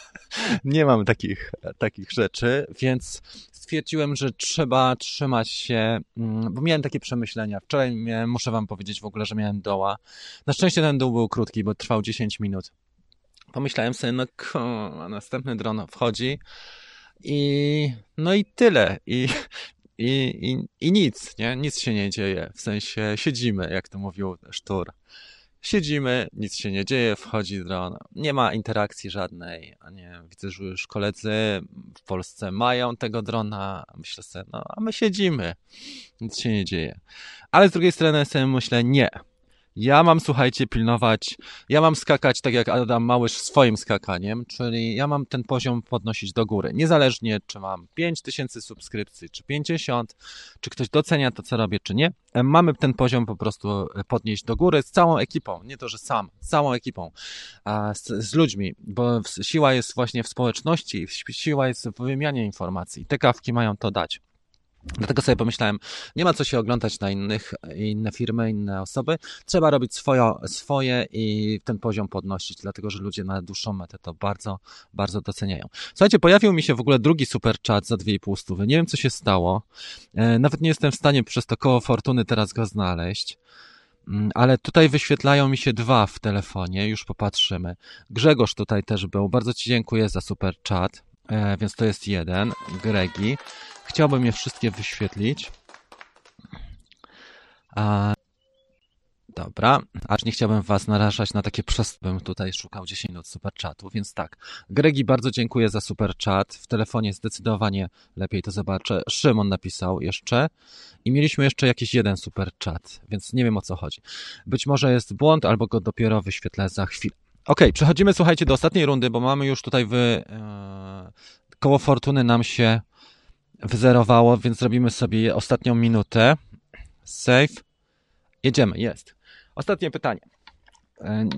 (laughs) nie mam takich, takich rzeczy, więc stwierdziłem, że trzeba trzymać się, mm, bo miałem takie przemyślenia. Wczoraj miałem, muszę Wam powiedzieć w ogóle, że miałem doła. Na szczęście ten dół był krótki, bo trwał 10 minut pomyślałem sobie, no a następny dron wchodzi i no i tyle. I, i, i, i nic, nie? Nic się nie dzieje. W sensie siedzimy, jak to mówił Sztur. Siedzimy, nic się nie dzieje, wchodzi dron. Nie ma interakcji żadnej. A nie, widzę, że już koledzy w Polsce mają tego drona. Myślę sobie, no a my siedzimy. Nic się nie dzieje. Ale z drugiej strony sobie myślę, nie ja mam, słuchajcie, pilnować, ja mam skakać tak jak Adam Małysz swoim skakaniem, czyli ja mam ten poziom podnosić do góry. Niezależnie, czy mam 5000 subskrypcji, czy 50, czy ktoś docenia to, co robię, czy nie. Mamy ten poziom po prostu e, podnieść do góry z całą ekipą. Nie to, że sam, z całą ekipą, z, z ludźmi, bo siła jest właśnie w społeczności, siła jest w wymianie informacji. Te kawki mają to dać. Dlatego sobie pomyślałem, nie ma co się oglądać na innych, inne firmy, inne osoby. Trzeba robić swoje, swoje i ten poziom podnosić, dlatego że ludzie na dłuższą metę to bardzo, bardzo doceniają. Słuchajcie, pojawił mi się w ogóle drugi super chat za 2,5 stówy. Nie wiem, co się stało. E, nawet nie jestem w stanie przez to koło fortuny teraz go znaleźć. Mm, ale tutaj wyświetlają mi się dwa w telefonie, już popatrzymy. Grzegorz tutaj też był. Bardzo Ci dziękuję za super chat. E, więc to jest jeden. Gregi. Chciałbym je wszystkie wyświetlić. A, dobra, aż nie chciałbym Was narażać na takie przestępstwo, tutaj szukał 10 minut super chatu, więc tak. Gregi, bardzo dziękuję za super chat. W telefonie zdecydowanie lepiej to zobaczę. Szymon napisał jeszcze i mieliśmy jeszcze jakiś jeden super chat, więc nie wiem o co chodzi. Być może jest błąd, albo go dopiero wyświetlę za chwilę. Ok, przechodzimy, słuchajcie, do ostatniej rundy, bo mamy już tutaj wy... E, koło fortuny nam się wyzerowało, więc zrobimy sobie ostatnią minutę. Save. Jedziemy, jest. Ostatnie pytanie. E,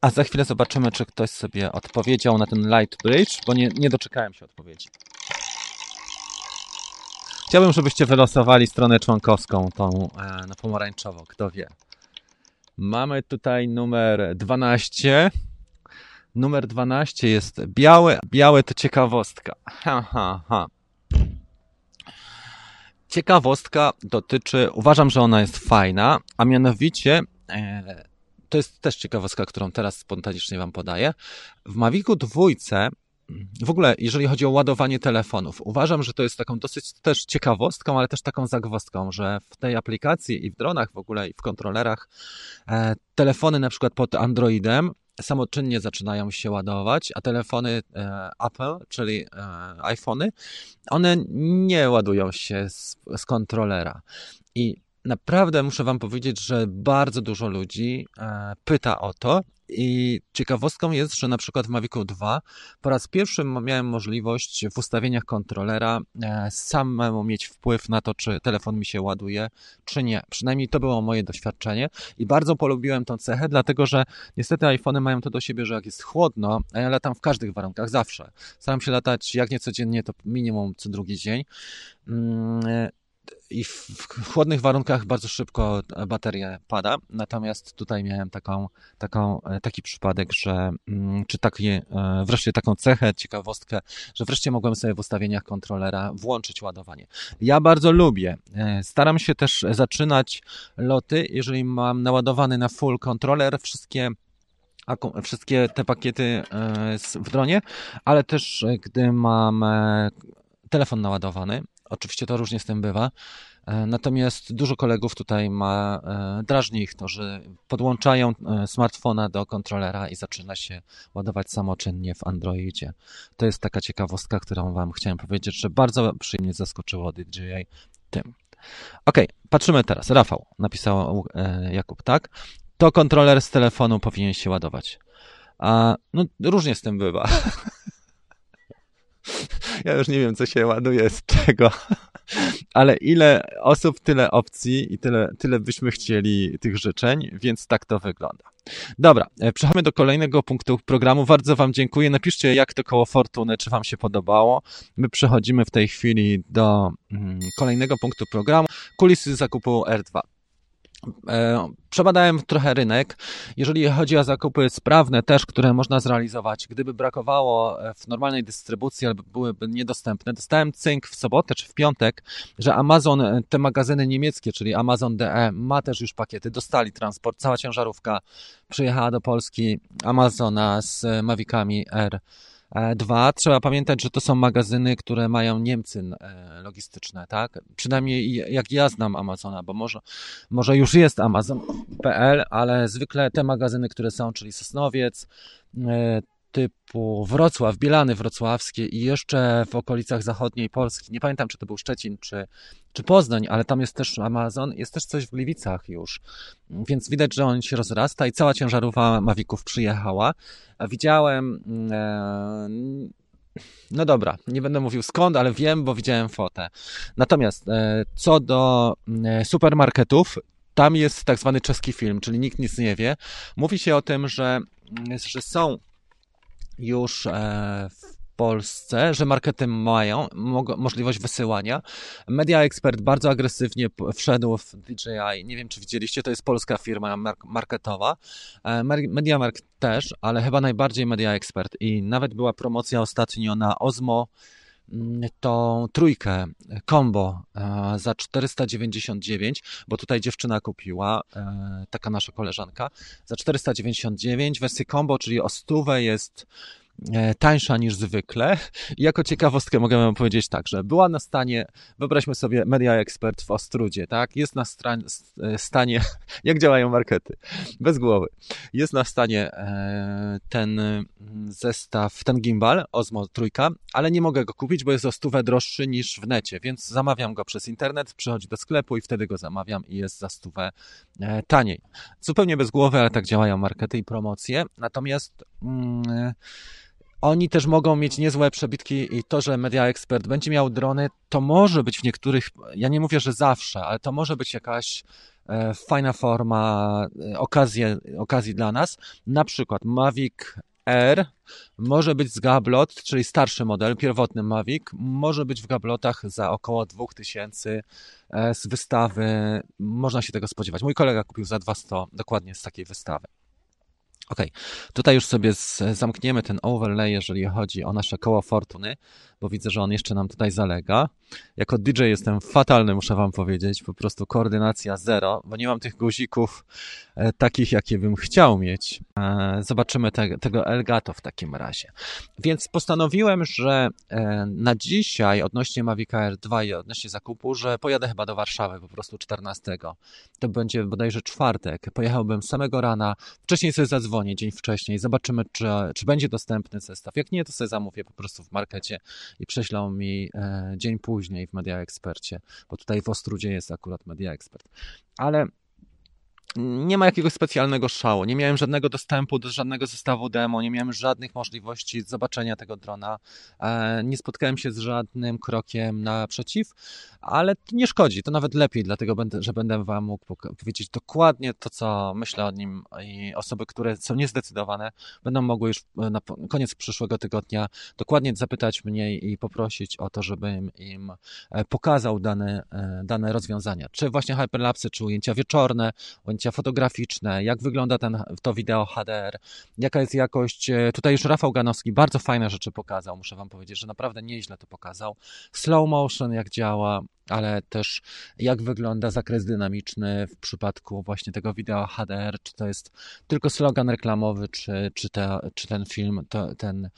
a za chwilę zobaczymy, czy ktoś sobie odpowiedział na ten Light Bridge, bo nie, nie doczekałem się odpowiedzi. Chciałbym, żebyście wylosowali stronę członkowską, tą e, na pomarańczowo, kto wie. Mamy tutaj numer 12. Numer 12 jest białe. Białe to ciekawostka. Ha, ha, ha. Ciekawostka dotyczy, uważam, że ona jest fajna, a mianowicie e, to jest też ciekawostka, którą teraz spontanicznie Wam podaję. W Mavicu dwójce w ogóle, jeżeli chodzi o ładowanie telefonów, uważam, że to jest taką dosyć też ciekawostką, ale też taką zagwozdką, że w tej aplikacji i w dronach w ogóle i w kontrolerach e, telefony na przykład pod Androidem samoczynnie zaczynają się ładować, a telefony e, Apple, czyli e, iPhony, one nie ładują się z, z kontrolera. I naprawdę muszę Wam powiedzieć, że bardzo dużo ludzi e, pyta o to i ciekawostką jest, że na przykład w Mavicu 2 po raz pierwszy miałem możliwość w ustawieniach kontrolera e, samemu mieć wpływ na to, czy telefon mi się ładuje, czy nie. Przynajmniej to było moje doświadczenie i bardzo polubiłem tą cechę, dlatego że niestety iPhony mają to do siebie, że jak jest chłodno, a ja latam w każdych warunkach, zawsze. Staram się latać jak nie codziennie, to minimum co drugi dzień mm, i w chłodnych warunkach bardzo szybko bateria pada, natomiast tutaj miałem taką, taką, e, taki przypadek, że mm, czy taki, e, wreszcie taką cechę, ciekawostkę, że wreszcie mogłem sobie w ustawieniach kontrolera włączyć ładowanie. Ja bardzo lubię. E, staram się też zaczynać loty, jeżeli mam naładowany na full kontroler wszystkie wszystkie te pakiety w dronie, ale też gdy mam telefon naładowany, Oczywiście to różnie z tym bywa. E, natomiast dużo kolegów tutaj ma, e, drażni ich to, że podłączają e, smartfona do kontrolera i zaczyna się ładować samoczynnie w Androidzie. To jest taka ciekawostka, którą Wam chciałem powiedzieć, że bardzo przyjemnie zaskoczyło DJI tym. Ok, patrzymy teraz. Rafał napisał Jakub, tak? To kontroler z telefonu powinien się ładować. A, no, różnie z tym bywa. (laughs) Ja już nie wiem, co się ładuje z czego. ale ile osób, tyle opcji i tyle, tyle byśmy chcieli tych życzeń, więc tak to wygląda. Dobra, e, przechodzimy do kolejnego punktu programu. Bardzo Wam dziękuję. Napiszcie, jak to koło fortuny, czy Wam się podobało. My przechodzimy w tej chwili do mm, kolejnego punktu programu. Kulisy zakupu R2. E, przebadałem trochę rynek. Jeżeli chodzi o zakupy sprawne, też, które można zrealizować, gdyby brakowało e, w normalnej dystrybucji albo byłyby niedostępne, dostałem cynk w sobotę czy w piątek, że Amazon, e, te magazyny niemieckie, czyli Amazon DE, ma też już pakiety, dostali transport, cała ciężarówka przyjechała do Polski. Amazona z Mavicami R dwa, trzeba pamiętać, że to są magazyny, które mają Niemcy e, logistyczne, tak? Przynajmniej jak ja znam Amazona, bo może, może już jest Amazon.pl, ale zwykle te magazyny, które są, czyli Sosnowiec, e, typu Wrocław, Bielany Wrocławskie i jeszcze w okolicach zachodniej Polski, nie pamiętam czy to był Szczecin czy, czy Poznań, ale tam jest też Amazon, jest też coś w Gliwicach już, więc widać, że on się rozrasta i cała ciężarówka Mavików przyjechała. Widziałem, e, no dobra, nie będę mówił skąd, ale wiem, bo widziałem fotę. Natomiast e, co do e, supermarketów, tam jest tak zwany czeski film, czyli nikt nic nie wie. Mówi się o tym, że, że są już e, w Polsce, że markety mają możliwość wysyłania. Media Expert bardzo agresywnie wszedł w DJI. Nie wiem, czy widzieliście, to jest polska firma marketowa. E, MediaMarkt też, ale chyba najbardziej Media Expert. I nawet była promocja ostatnio na Osmo tą trójkę combo e, za 499, bo tutaj dziewczyna kupiła, taka nasza koleżanka, za 499 wersję combo, czyli o stówę jest E, tańsza niż zwykle. I jako ciekawostkę mogę wam powiedzieć tak, że była na stanie, wyobraźmy sobie Media Expert w Ostrudzie, tak? Jest na e, stanie, (laughs) jak działają markety, bez głowy. Jest na stanie e, ten zestaw, ten gimbal Osmo trójka, ale nie mogę go kupić, bo jest o stówę droższy niż w necie, więc zamawiam go przez internet, przychodzi do sklepu i wtedy go zamawiam i jest za stówę taniej. Zupełnie bez głowy, ale tak działają markety i promocje. Natomiast mm, oni też mogą mieć niezłe przebitki i to, że Media Expert będzie miał drony, to może być w niektórych, ja nie mówię, że zawsze, ale to może być jakaś e, fajna forma e, okazje, okazji dla nas. Na przykład Mavic Air może być z gablot, czyli starszy model, pierwotny Mavic, może być w gablotach za około 2000 e, z wystawy. Można się tego spodziewać. Mój kolega kupił za 200 dokładnie z takiej wystawy. Ok, tutaj już sobie zamkniemy ten overlay, jeżeli chodzi o nasze koło fortuny, bo widzę, że on jeszcze nam tutaj zalega. Jako DJ jestem fatalny, muszę wam powiedzieć, po prostu koordynacja zero, bo nie mam tych guzików e, takich, jakie bym chciał mieć. E, zobaczymy te, tego Elgato w takim razie. Więc postanowiłem, że e, na dzisiaj odnośnie Mavic Air 2 i odnośnie zakupu, że pojadę chyba do Warszawy po prostu 14. To będzie bodajże czwartek. Pojechałbym samego rana, wcześniej sobie zadzwonię, dzień wcześniej, zobaczymy, czy, czy będzie dostępny zestaw. Jak nie, to sobie zamówię po prostu w markecie i prześlą mi e, dzień później w Media Expercie, bo tutaj w Ostrudzie jest akurat Media Expert. Ale nie ma jakiegoś specjalnego szału. Nie miałem żadnego dostępu do żadnego zestawu demo, nie miałem żadnych możliwości zobaczenia tego drona. E, nie spotkałem się z żadnym krokiem naprzeciw, ale nie szkodzi, to nawet lepiej, dlatego, że będę Wam mógł powiedzieć dokładnie to, co myślę o nim i osoby, które są niezdecydowane, będą mogły już na koniec przyszłego tygodnia dokładnie zapytać mnie i poprosić o to, żebym im e, pokazał dane, e, dane rozwiązania. Czy właśnie hyperlapsy, czy ujęcia wieczorne, fotograficzne, jak wygląda ten, to wideo HDR, jaka jest jakość. E, tutaj już Rafał Ganowski bardzo fajne rzeczy pokazał, muszę Wam powiedzieć, że naprawdę nieźle to pokazał. Slow motion, jak działa, ale też jak wygląda zakres dynamiczny w przypadku właśnie tego wideo HDR, czy to jest tylko slogan reklamowy, czy, czy, czy ten film, to, ten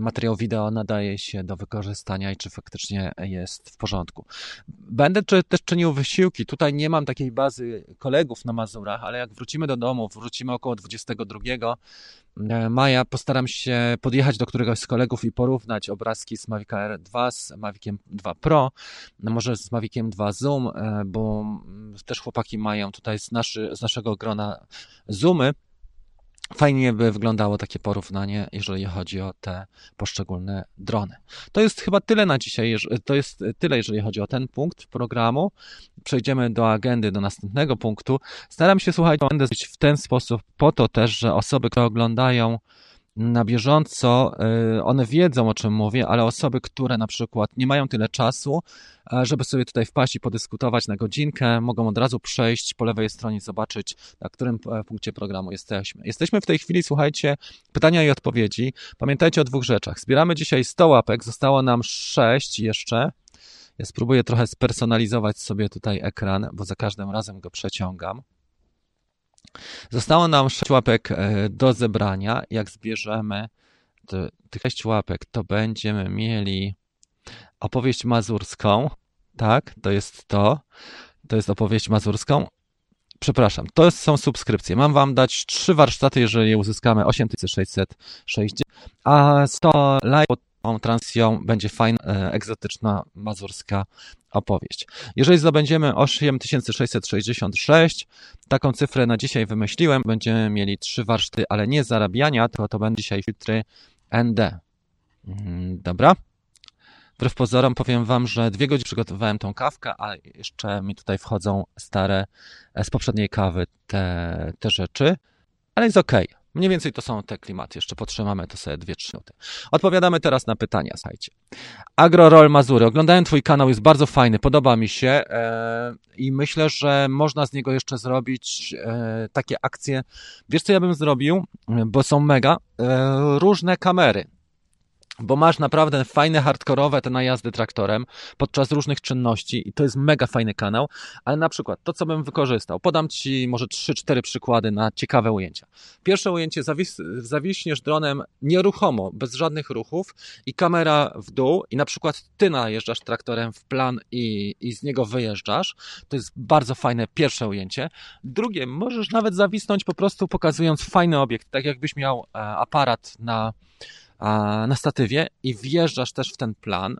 materiał wideo nadaje się do wykorzystania i czy faktycznie jest w porządku. Będę też czynił wysiłki. Tutaj nie mam takiej bazy kolegów na Mazurach, ale jak wrócimy do domu, wrócimy około 22 E, maja postaram się podjechać do któregoś z kolegów i porównać obrazki z Mavic Air 2 z Maviciem 2 Pro, no może z Maviciem 2 Zoom, e, bo też chłopaki mają tutaj z, naszy, z naszego grona Zoomy, Fajnie by wyglądało takie porównanie, jeżeli chodzi o te poszczególne drony. To jest chyba tyle na dzisiaj. To jest tyle, jeżeli chodzi o ten punkt programu. Przejdziemy do agendy, do następnego punktu. Staram się, słuchać będę w ten sposób po to też, że osoby, które oglądają na bieżąco, y, one wiedzą o czym mówię, ale osoby, które na przykład nie mają tyle czasu, e, żeby sobie tutaj wpaść i podyskutować na godzinkę, mogą od razu przejść po lewej stronie, zobaczyć, na którym e, punkcie programu jesteśmy. Jesteśmy w tej chwili, słuchajcie, pytania i odpowiedzi. Pamiętajcie o dwóch rzeczach. Zbieramy dzisiaj 100 łapek, zostało nam 6 jeszcze. Ja spróbuję trochę spersonalizować sobie tutaj ekran, bo za każdym razem go przeciągam. Zostało nam 6 łapek e, do zebrania. Jak zbierzemy tych 6 łapek, to będziemy mieli opowieść mazurską. Tak, to jest to. To jest opowieść mazurską. Przepraszam, to są subskrypcje. Mam wam dać trzy warsztaty, jeżeli uzyskamy 8660, a 100 live tą transją będzie fajna, e, egzotyczna mazurska opowieść. Jeżeli zdobędziemy 8666, taką cyfrę na dzisiaj wymyśliłem, będziemy mieli trzy warsztaty, ale nie zarabiania, tylko to będą dzisiaj filtry ND. Mm, dobra. Wbrew pozorom powiem Wam, że dwie godziny przygotowywałem tą kawkę, a jeszcze mi tutaj wchodzą stare e, z poprzedniej kawy te, te rzeczy, ale jest ok. Mniej więcej to są te klimaty. Jeszcze potrzymamy to sobie 2-3 minuty. Odpowiadamy teraz na pytania, słuchajcie. AgroRoll Mazury. Oglądałem Twój kanał, jest bardzo fajny, podoba mi się e, i myślę, że można z niego jeszcze zrobić e, takie akcje. Wiesz, co ja bym zrobił? Bo są mega. E, różne kamery bo masz naprawdę fajne, hardkorowe te najazdy traktorem podczas różnych czynności i to jest mega fajny kanał, ale na przykład to, co bym wykorzystał, podam Ci może 3-4 przykłady na ciekawe ujęcia. Pierwsze ujęcie, zawis zawiśniesz dronem nieruchomo, bez żadnych ruchów i kamera w dół i na przykład Ty najeżdżasz traktorem w plan i, i z niego wyjeżdżasz. To jest bardzo fajne pierwsze ujęcie. Drugie, możesz nawet zawisnąć po prostu pokazując fajny obiekt, tak jakbyś miał e, aparat na na statywie i wjeżdżasz też w ten plan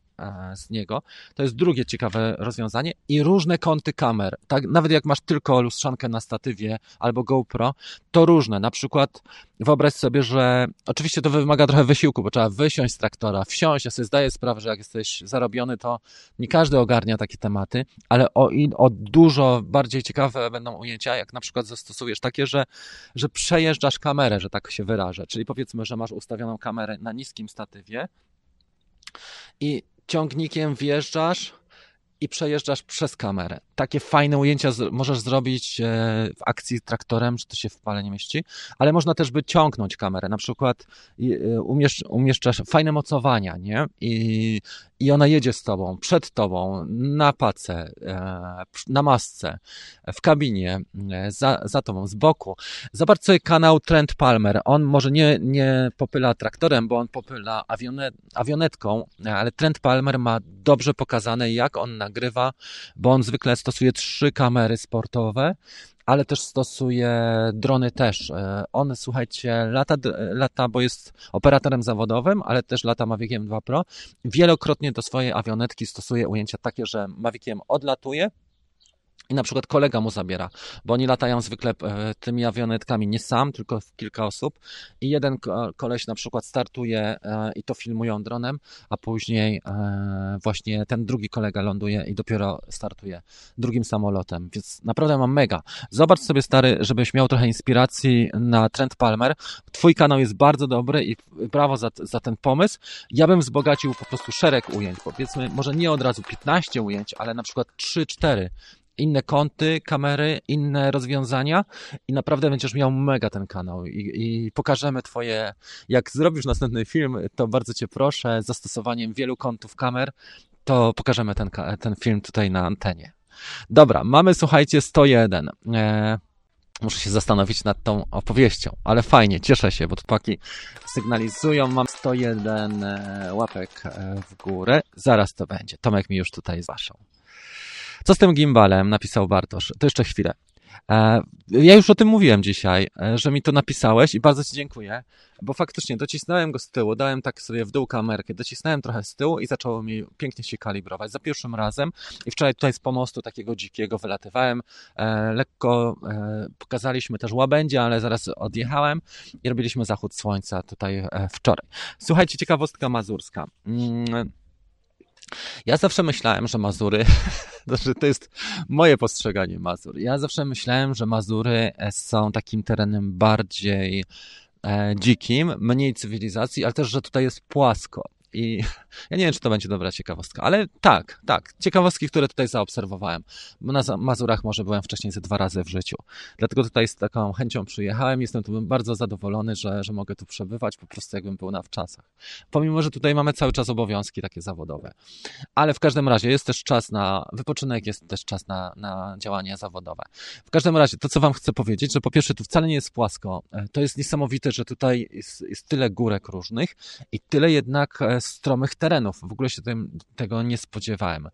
z niego. To jest drugie ciekawe rozwiązanie i różne kąty kamer. Tak, nawet jak masz tylko lustrzankę na statywie albo GoPro, to różne. Na przykład wyobraź sobie, że oczywiście to wymaga trochę wysiłku, bo trzeba wysiąść z traktora, wsiąść. Ja sobie zdaję sprawę, że jak jesteś zarobiony, to nie każdy ogarnia takie tematy, ale o, o dużo bardziej ciekawe będą ujęcia, jak na przykład zastosujesz takie, że, że przejeżdżasz kamerę, że tak się wyrażę. Czyli powiedzmy, że masz ustawioną kamerę na niskim statywie i ciągnikiem wjeżdżasz i przejeżdżasz przez kamerę. Takie fajne ujęcia możesz zrobić e, w akcji traktorem, że to się w pale nie mieści, ale można też by ciągnąć kamerę. Na przykład e, umieszcz, umieszczasz fajne mocowania, nie? I, I ona jedzie z tobą, przed tobą, na pace, e, na masce, w kabinie, za, za tobą, z boku. Zobacz sobie kanał Trent Palmer. On może nie, nie popyla traktorem, bo on popyla awionet, awionetką, ale Trent Palmer ma dobrze pokazane, jak on nagrywa, bo on zwykle stosuje trzy kamery sportowe, ale też stosuje drony też. E, on, słuchajcie, lata, lata, bo jest operatorem zawodowym, ale też lata Maviciem 2 Pro. Wielokrotnie do swojej awionetki stosuje ujęcia takie, że Maviciem odlatuje, i na przykład kolega mu zabiera, bo oni latają zwykle e, tymi awionetkami nie sam, tylko kilka osób i jeden koleś na przykład startuje e, i to filmują dronem, a później e, właśnie ten drugi kolega ląduje i dopiero startuje drugim samolotem, więc naprawdę mam mega. Zobacz sobie stary, żebyś miał trochę inspiracji na Trend Palmer. Twój kanał jest bardzo dobry i brawo za, za ten pomysł. Ja bym wzbogacił po prostu szereg ujęć, powiedzmy może nie od razu 15 ujęć, ale na przykład 3-4 inne kąty, kamery, inne rozwiązania i naprawdę będziesz miał mega ten kanał i, i pokażemy twoje, jak zrobisz następny film, to bardzo cię proszę, zastosowaniem wielu kątów kamer, to pokażemy ten, ten film tutaj na antenie. Dobra, mamy słuchajcie 101. E, muszę się zastanowić nad tą opowieścią, ale fajnie, cieszę się, bo paki sygnalizują, mam 101 e, łapek e, w górę. Zaraz to będzie. Tomek mi już tutaj zaszał. Co z tym gimbalem? Napisał Bartosz. To jeszcze chwilę. E, ja już o tym mówiłem dzisiaj, e, że mi to napisałeś i bardzo Ci dziękuję, bo faktycznie docisnąłem go z tyłu, dałem tak sobie w dół kamerkę, docisnąłem trochę z tyłu i zaczęło mi pięknie się kalibrować za pierwszym razem i wczoraj tutaj z pomostu takiego dzikiego wylatywałem, e, lekko pokazaliśmy też łabędzie, ale zaraz odjechałem i robiliśmy zachód słońca tutaj wczoraj. Słuchajcie, ciekawostka mazurska. Ja zawsze myślałem, że Mazury, (laughs) to jest moje postrzeganie Mazur. Ja zawsze myślałem, że Mazury e, są takim terenem bardziej e, dzikim, mniej cywilizacji, ale też, że tutaj jest płasko. I (laughs) ja nie wiem, czy to będzie dobra ciekawostka, ale tak, tak. Ciekawostki, które tutaj zaobserwowałem. Na Mazurach może byłem wcześniej ze dwa razy w życiu. Dlatego tutaj z taką chęcią przyjechałem. Jestem tu bardzo zadowolony, że, że mogę tu przebywać, po prostu jakbym był na wczasach. Pomimo, że tutaj mamy cały czas obowiązki takie zawodowe. Ale w każdym razie jest też czas na wypoczynek, jest też czas na, na działania zawodowe. W każdym razie, to co wam chcę powiedzieć, że po pierwsze tu wcale nie jest płasko. E, to jest niesamowite, że tutaj jest, jest tyle górek różnych i tyle jednak e, stromych terenów. W ogóle się tym, tego nie spodziewałem.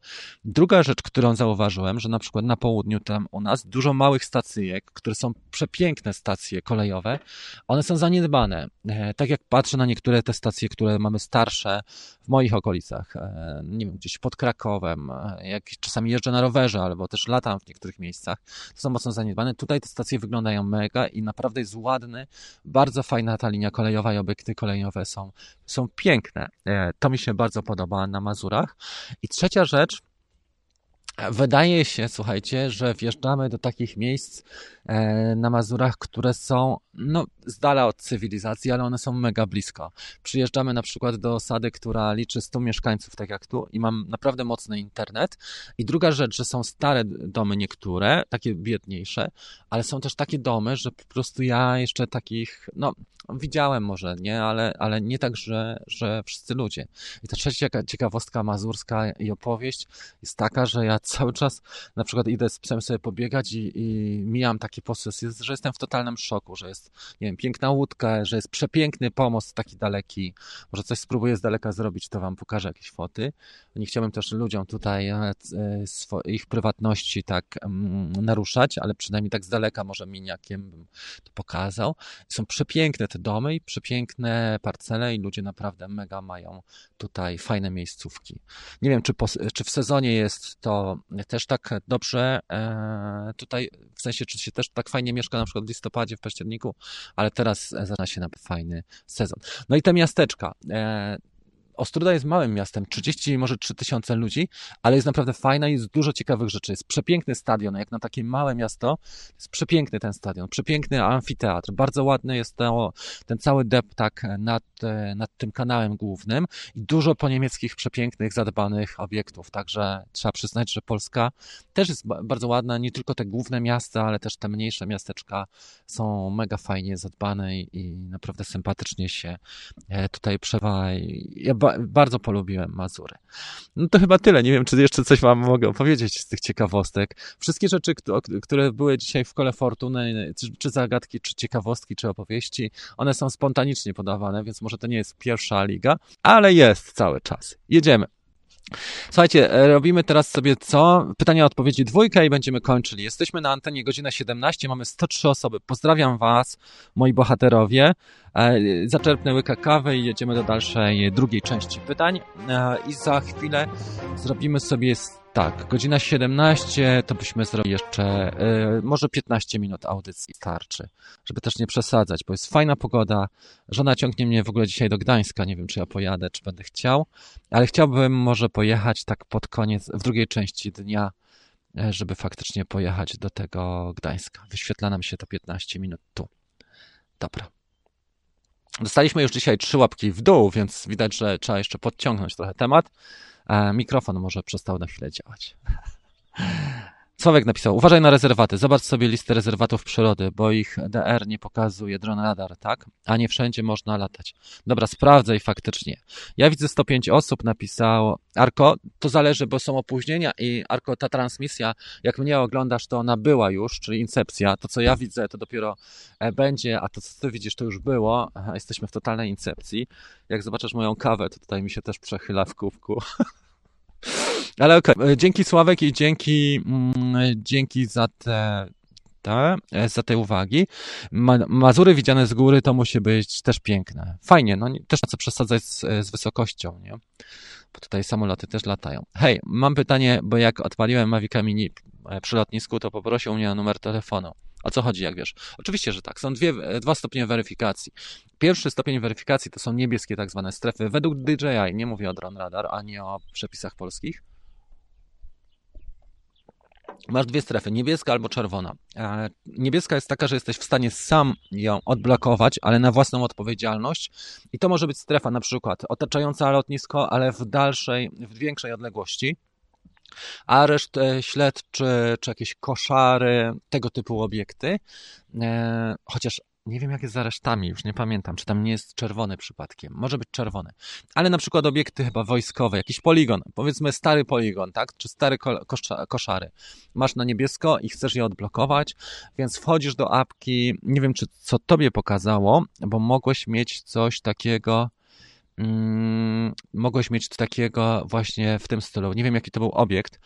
Druga rzecz, którą zauważyłem, że na przykład na południu tam u nas dużo małych stacyjek, które są przepiękne stacje kolejowe, one są zaniedbane. E, tak jak patrzę na niektóre te stacje, które mamy starsze w moich okolicach, e, nie wiem, gdzieś pod Krakowem, e, jak czasami jeżdżę na rowerze, albo też latam w niektórych miejscach, to są mocno zaniedbane. Tutaj te stacje wyglądają mega i naprawdę jest ładny, bardzo fajna ta linia kolejowa i obiekty kolejowe są, są piękne. To mi się bardzo podoba na Mazurach. I trzecia rzecz, Wydaje się, słuchajcie, że wjeżdżamy do takich miejsc na Mazurach, które są no, z dala od cywilizacji, ale one są mega blisko. Przyjeżdżamy na przykład do osady, która liczy 100 mieszkańców, tak jak tu, i mam naprawdę mocny internet. I druga rzecz, że są stare domy niektóre, takie biedniejsze, ale są też takie domy, że po prostu ja jeszcze takich, no, widziałem może, nie, ale, ale nie tak, że, że wszyscy ludzie. I ta trzecia ciekawostka mazurska i opowieść jest taka, że ja cały czas na przykład idę z psem sobie pobiegać i, i mijam taki posesy, że jestem w totalnym szoku, że jest, nie wiem, piękna łódka, że jest przepiękny pomost taki daleki. Może coś spróbuję z daleka zrobić, to wam pokażę jakieś foty. Nie chciałbym też ludziom tutaj e, ich prywatności tak mm, naruszać, ale przynajmniej tak z daleka może miniakiem bym to pokazał. Są przepiękne te domy i przepiękne parcele i ludzie naprawdę mega mają tutaj fajne miejscówki. Nie wiem, czy, po, czy w sezonie jest to też tak dobrze e, tutaj, w sensie, czy się też tak fajnie mieszka na przykład w listopadzie, w październiku, ale teraz zaczyna się na fajny sezon. No i te miasteczka. E, Ostruda jest małym miastem, 30, może 3000 ludzi, ale jest naprawdę fajna i jest dużo ciekawych rzeczy. Jest przepiękny stadion, jak na takie małe miasto, jest przepiękny ten stadion, przepiękny amfiteatr, bardzo ładny jest to, ten cały deptak nad, nad tym kanałem głównym i dużo po niemieckich przepięknych, zadbanych obiektów, także trzeba przyznać, że Polska też jest bardzo ładna, nie tylko te główne miasta, ale też te mniejsze miasteczka są mega fajnie zadbane i, naprawdę sympatycznie się e, tutaj przewa. Ja bardzo polubiłem Mazury. No to chyba tyle. Nie wiem, czy jeszcze coś Wam mogę opowiedzieć z tych ciekawostek. Wszystkie rzeczy, które były dzisiaj w kole fortuny, czy, zagadki, czy ciekawostki, czy opowieści, one są spontanicznie podawane, więc może to nie jest pierwsza liga, ale jest cały czas. Jedziemy. Słuchajcie, e, robimy teraz sobie co? Pytania, odpowiedzi dwójka i będziemy kończyli. Jesteśmy na antenie godzina 17, mamy 103 osoby. Pozdrawiam Was, moi bohaterowie. E, zaczerpnę łyka kawy i jedziemy do dalszej, drugiej części pytań. E, I za chwilę zrobimy sobie tak, godzina 17 to byśmy zrobili jeszcze yy, może 15 minut audycji starczy, żeby też nie przesadzać, bo jest fajna pogoda. Żona ciągnie mnie w ogóle dzisiaj do Gdańska, nie wiem czy ja pojadę, czy będę chciał, ale chciałbym może pojechać tak pod koniec, w drugiej części dnia, e, żeby faktycznie pojechać do tego Gdańska. Wyświetla nam się to 15 minut tu. Dobra. Dostaliśmy już dzisiaj trzy łapki w dół, więc widać, że trzeba jeszcze podciągnąć trochę temat. E, mikrofon może przestał na chwilę działać. Sławek napisał, uważaj na rezerwaty, zobacz sobie listę rezerwatów przyrody, bo ich DR nie pokazuje, dron radar, tak? A nie wszędzie można latać. Dobra, sprawdzę i faktycznie. Ja widzę 105 osób, napisał Arko, to zależy, bo są opóźnienia i Arko, ta transmisja, jak mnie oglądasz, to ona była już, czyli incepcja. To, co ja widzę, to dopiero e, będzie, a to, co ty widzisz, to już było. Jesteśmy w totalnej incepcji. Jak zobaczysz moją kawę, to tutaj mi się też przechyla w kubku. (laughs) Ale okej, okay. dzięki Sławek i dzięki, mm, dzięki za te tak, za te uwagi. Ma Mazury widziane z góry to musi być też piękne. Fajnie, no też na co przesadzać z, z wysokością, nie? Bo tutaj samoloty też latają. Hej, mam pytanie, bo jak odpaliłem Mavica Mini e, przy lotnisku, to poprosił mnie o numer telefonu. O co chodzi, jak wiesz? Oczywiście, że tak. Są dwie, dwa stopnie weryfikacji. Pierwszy stopień weryfikacji to są niebieskie tak zwane strefy. Według DJI, nie mówię o Drone Radar, ani o przepisach polskich. Masz dwie strefy, niebieska albo czerwona. E, niebieska jest taka, że jesteś w stanie sam ją odblokować, ale na własną odpowiedzialność. I to może być strefa na przykład otaczająca lotnisko, ale w dalszej, w większej odległości areszt e, śledczy, czy jakieś koszary, tego typu obiekty. E, chociaż nie wiem jak jest z aresztami, już nie pamiętam, czy tam nie jest czerwony przypadkiem. Może być czerwony. Ale na przykład obiekty chyba wojskowe, jakiś poligon, powiedzmy stary poligon, tak? Czy stary koszary. Masz na niebiesko i chcesz je odblokować, więc wchodzisz do apki, nie wiem czy co tobie pokazało, bo mogłeś mieć coś takiego, mm, mogłeś mieć takiego właśnie w tym stylu. Nie wiem, jaki to był obiekt.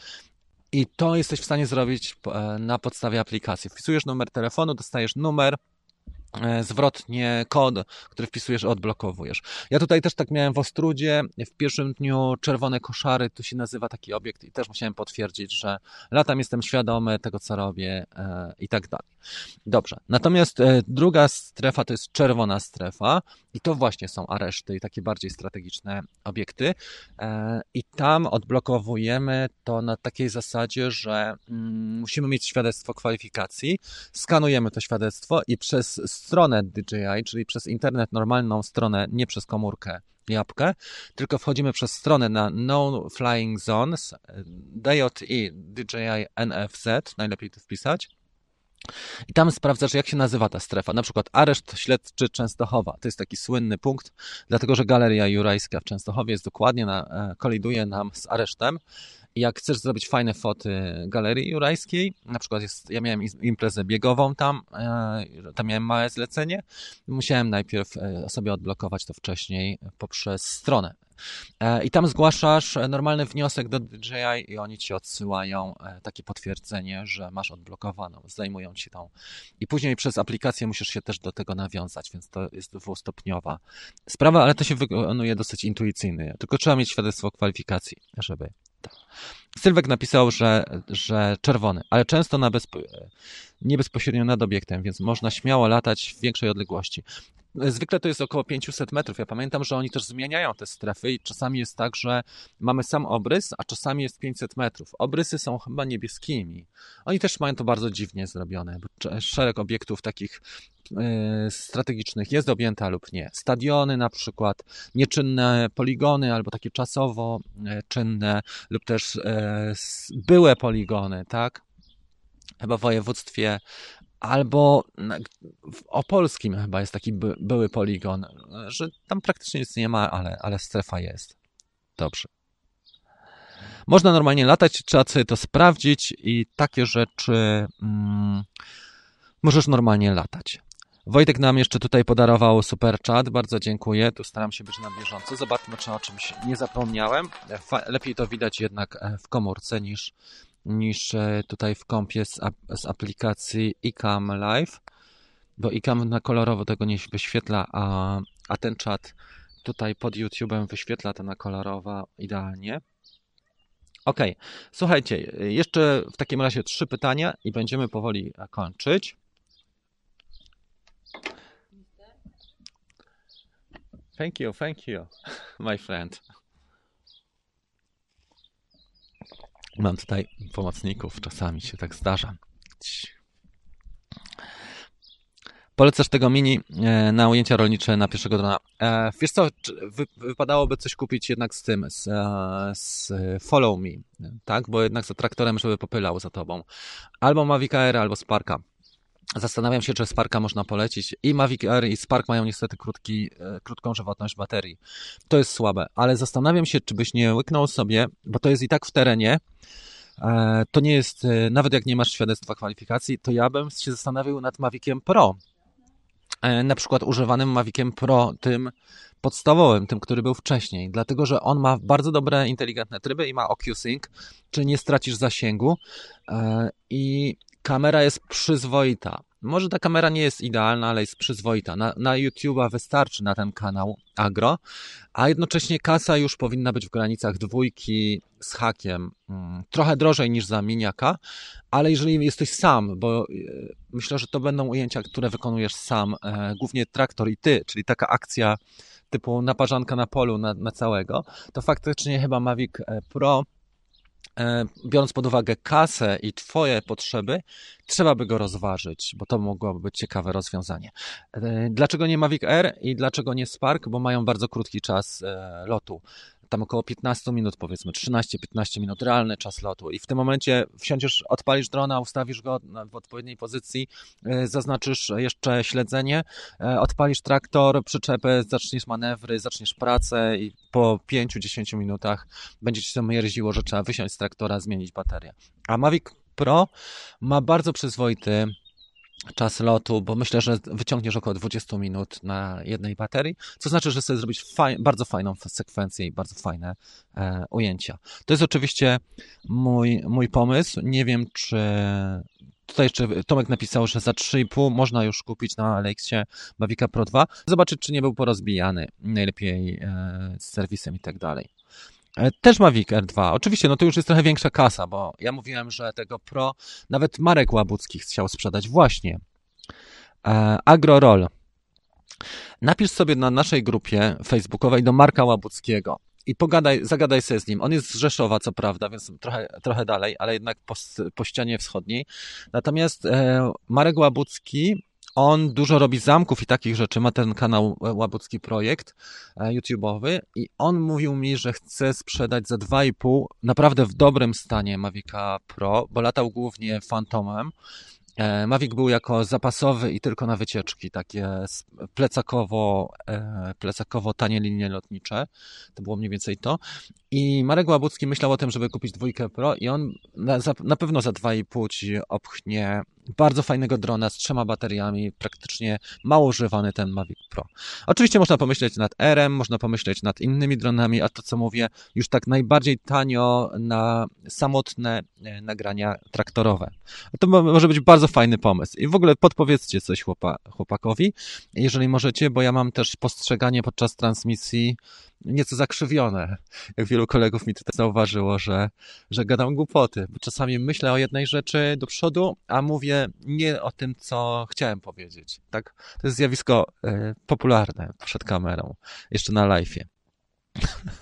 I to jesteś w stanie zrobić e, na podstawie aplikacji. Wpisujesz numer telefonu, dostajesz numer, zwrotnie kod, który wpisujesz, odblokowujesz. Ja tutaj też tak miałem w Ostrudzie. W pierwszym dniu czerwone koszary, tu się nazywa taki obiekt i też musiałem potwierdzić, że latam jestem świadomy tego, co robię e, i tak dalej. Dobrze. Natomiast e, druga strefa to jest czerwona strefa i to właśnie są areszty i takie bardziej strategiczne obiekty i tam odblokowujemy to na takiej zasadzie, że mm, musimy mieć świadectwo kwalifikacji, skanujemy to świadectwo i przez stronę DJI, czyli przez internet normalną stronę, nie przez komórkę jabłkę, tylko wchodzimy przez stronę na No Flying Zones, DJI, DJI NFZ, najlepiej to wpisać. I tam sprawdzasz, jak się nazywa ta strefa. Na przykład areszt śledczy Częstochowa. To jest taki słynny punkt, dlatego że Galeria Jurajska w Częstochowie jest dokładnie na, e, koliduje nam z aresztem jak chcesz zrobić fajne foty galerii jurajskiej, na przykład jest, ja miałem imprezę biegową tam, e, tam miałem małe zlecenie, musiałem najpierw e, sobie odblokować to wcześniej poprzez stronę. E, I tam zgłaszasz normalny wniosek do DJI i oni ci odsyłają takie potwierdzenie, że masz odblokowaną, zdejmują ci tą. I później przez aplikację musisz się też do tego nawiązać, więc to jest dwustopniowa sprawa, ale to się wykonuje dosyć intuicyjnie. Tylko trzeba mieć świadectwo kwalifikacji, żeby Sylwek napisał, że, że czerwony, ale często na bezpo, nie bezpośrednio nad obiektem, więc można śmiało latać w większej odległości. Zwykle to jest około 500 metrów. Ja pamiętam, że oni też zmieniają te strefy i czasami jest tak, że mamy sam obrys, a czasami jest 500 metrów. Obrysy są chyba niebieskimi. Oni też mają to bardzo dziwnie zrobione, szereg obiektów takich strategicznych jest objęta lub nie. Stadiony na przykład, nieczynne poligony albo takie czasowo e, czynne lub też e, byłe poligony, tak? Chyba w województwie Albo w Opolskim chyba jest taki by, były poligon, że tam praktycznie nic nie ma, ale, ale strefa jest. Dobrze. Można normalnie latać, trzeba sobie to sprawdzić i takie rzeczy mm, możesz normalnie latać. Wojtek nam jeszcze tutaj podarował super chat, bardzo dziękuję. Tu staram się być na bieżąco. Zobaczmy, czy o czymś nie zapomniałem. Lepiej to widać jednak e, w komórce niż niż e, tutaj w kompie z, z aplikacji iCam Live, bo iCam na kolorowo tego nie wyświetla, a, a ten czat tutaj pod YouTube'em wyświetla to na kolorowo idealnie. Ok, słuchajcie, jeszcze w takim razie trzy pytania i będziemy powoli kończyć. Thank you, thank you, (laughs) my friend. Mam tutaj pomocników, czasami się tak zdarza. Polecasz tego mini e, na ujęcia rolnicze na pierwszego drona. E, wiesz co, wypadałoby coś kupić jednak z tym, z, e, z Follow Me, tak? Bo jednak za traktorem, żeby popylał za tobą. Albo Mavic Air, albo Sparka. Zastanawiam się, czy Sparka można polecić. I Mavic Air i Spark mają niestety krótki, krótką żywotność baterii. To jest słabe, ale zastanawiam się, czy byś nie łyknął sobie, bo to jest i tak w terenie, E, to nie jest, e, nawet jak nie masz świadectwa kwalifikacji, to ja bym się zastanawiał nad Maviciem Pro. E, na przykład używanym Maviciem Pro, tym podstawowym, tym, który był wcześniej, dlatego że on ma bardzo dobre, inteligentne tryby i ma OcuSync, czyli nie stracisz zasięgu i kamera jest przyzwoita. Może ta kamera nie jest idealna, ale jest przyzwoita. Na, na YouTube'a wystarczy na ten kanał agro, a jednocześnie kasa już powinna być w granicach dwójki z hakiem. Mm, trochę drożej niż za miniaka, ale jeżeli jesteś sam, bo e, myślę, że to będą ujęcia, które wykonujesz sam, e, głównie traktor i ty, czyli taka akcja typu naparzanka na polu na, na całego, to faktycznie chyba Mavic e, Pro biorąc pod uwagę kasę i Twoje potrzeby, trzeba by go rozważyć, bo to mogłoby być ciekawe rozwiązanie. E, dlaczego nie Mavic Air i dlaczego nie Spark? Bo mają bardzo krótki czas e, lotu tam około 15 minut, powiedzmy 13-15 minut, realny czas lotu. I w tym momencie wsiądziesz, odpalisz drona, ustawisz go w odpowiedniej pozycji, e, zaznaczysz jeszcze śledzenie, e, odpalisz traktor, przyczepę, zaczniesz manewry, zaczniesz pracę i po 5-10 minutach będzie ci to mierziło, że trzeba wysiąść z traktora, zmienić baterię. A Mavic Pro ma bardzo przyzwoity czas lotu, bo myślę, że wyciągniesz około 20 minut na jednej baterii, co znaczy, że sobie zrobić faj, bardzo fajną sekwencję i bardzo fajne e, ujęcia. To jest oczywiście mój, mój pomysł. Nie wiem, czy Tutaj jeszcze Tomek napisał, że za 3,5 można już kupić na Alexie Mavica Pro 2. Zobaczyć, czy nie był porozbijany. Najlepiej e, z serwisem i tak dalej. E, też Mavic R2. Oczywiście, no to już jest trochę większa kasa, bo ja mówiłem, że tego Pro nawet Marek Łabucki chciał sprzedać. Właśnie. E, AgroRoll. Napisz sobie na naszej grupie facebookowej do Marka Łabuckiego i pogadaj, zagadaj sobie z nim. On jest z Rzeszowa, co prawda, więc trochę, trochę dalej, ale jednak po, po ścianie wschodniej. Natomiast e, Marek Łabucki on dużo robi zamków i takich rzeczy. Ma ten kanał e, Łabucki Projekt e, YouTube'owy i on mówił mi, że chce sprzedać za 2,5 naprawdę w dobrym stanie Mavica Pro, bo latał głównie Phantomem E, Mavic był jako zapasowy i tylko na wycieczki, takie plecakowo, plecakowo tanie linie lotnicze. To było mniej więcej to. I Marek Łabucki myślał o tym, żeby kupić dwójkę Pro i on na, na pewno za 2,5 ci opchnie bardzo fajnego drona z trzema bateriami, praktycznie mało używany ten Mavic Pro. Oczywiście można pomyśleć nad RM, można pomyśleć nad innymi dronami, a to co mówię, już tak najbardziej tanio na samotne e, nagrania traktorowe. To może być bardzo fajny pomysł. I w ogóle podpowiedzcie coś chłopa, chłopakowi, jeżeli możecie, bo ja mam też postrzeganie podczas transmisji nieco zakrzywione. Jak wielu kolegów mi tutaj zauważyło, że, że gadam głupoty. Bo czasami myślę o jednej rzeczy do przodu, a mówię nie o tym, co chciałem powiedzieć. Tak? To jest zjawisko y, popularne przed kamerą, jeszcze na live'ie. (laughs)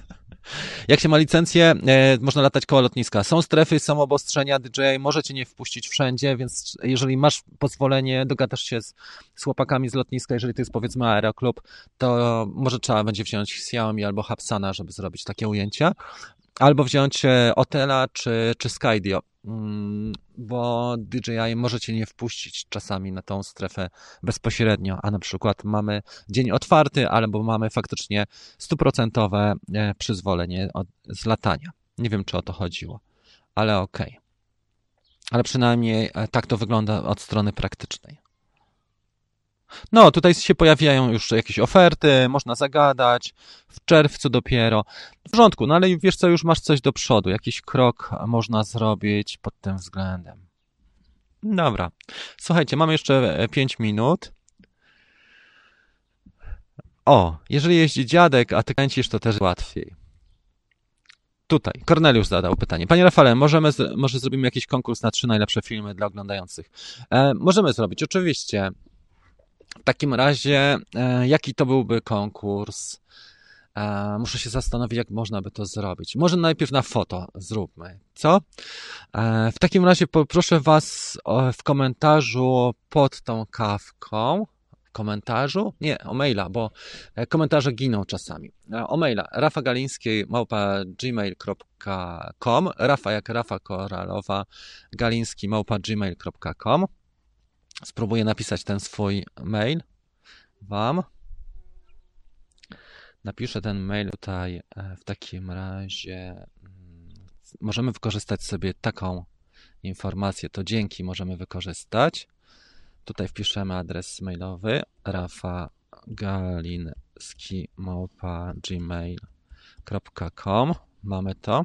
Jak się ma licencję, e, można latać koło lotniska. Są strefy, są obostrzenia, DJI może cię nie wpuścić wszędzie, więc jeżeli masz pozwolenie, dogadasz się z, z chłopakami z lotniska, jeżeli to jest powiedzmy aeroklub, to może trzeba będzie wziąć Xiaomi albo Hapsana, żeby zrobić takie ujęcia. Albo wziąć e, Otela czy, czy Skydio, bo DJI może cię nie wpuścić czasami na tą strefę bezpośrednio, a na przykład mamy dzień otwarty, albo mamy faktycznie stuprocentowe e, przyzwolenie od, z latania. Nie wiem, czy o to chodziło, ale okej. Okay. Ale przynajmniej e, tak to wygląda od strony praktycznej. No, tutaj się pojawiają już jakieś oferty, można zagadać, w czerwcu dopiero. W porządku, no ale wiesz co, już masz coś do przodu, jakiś krok można zrobić pod tym względem. Dobra, słuchajcie, mamy jeszcze 5 minut. O, jeżeli jeździ dziadek, a ty kręcisz, to też łatwiej. Tutaj, Korneliusz zadał pytanie. Panie Rafale, możemy, może zrobimy jakiś konkurs na trzy najlepsze filmy dla oglądających? E, możemy zrobić, oczywiście. W takim razie, e, jaki to byłby konkurs? E, muszę się zastanowić, jak można by to zrobić. Może najpierw na foto zróbmy. Co? E, w takim razie poproszę Was w komentarzu pod tą kawką. Komentarzu? Nie, o maila, bo komentarze giną czasami. O maila rafagalińskiej małpa gmail.com Rafa jak Rafa Koralowa Galiński małpa gmail.com Spróbuję napisać ten swój mail Wam. Napiszę ten mail tutaj e, w takim razie. Mm, możemy wykorzystać sobie taką informację, to dzięki możemy wykorzystać. Tutaj wpiszemy adres mailowy rafagalinski.gmail.com Mamy to.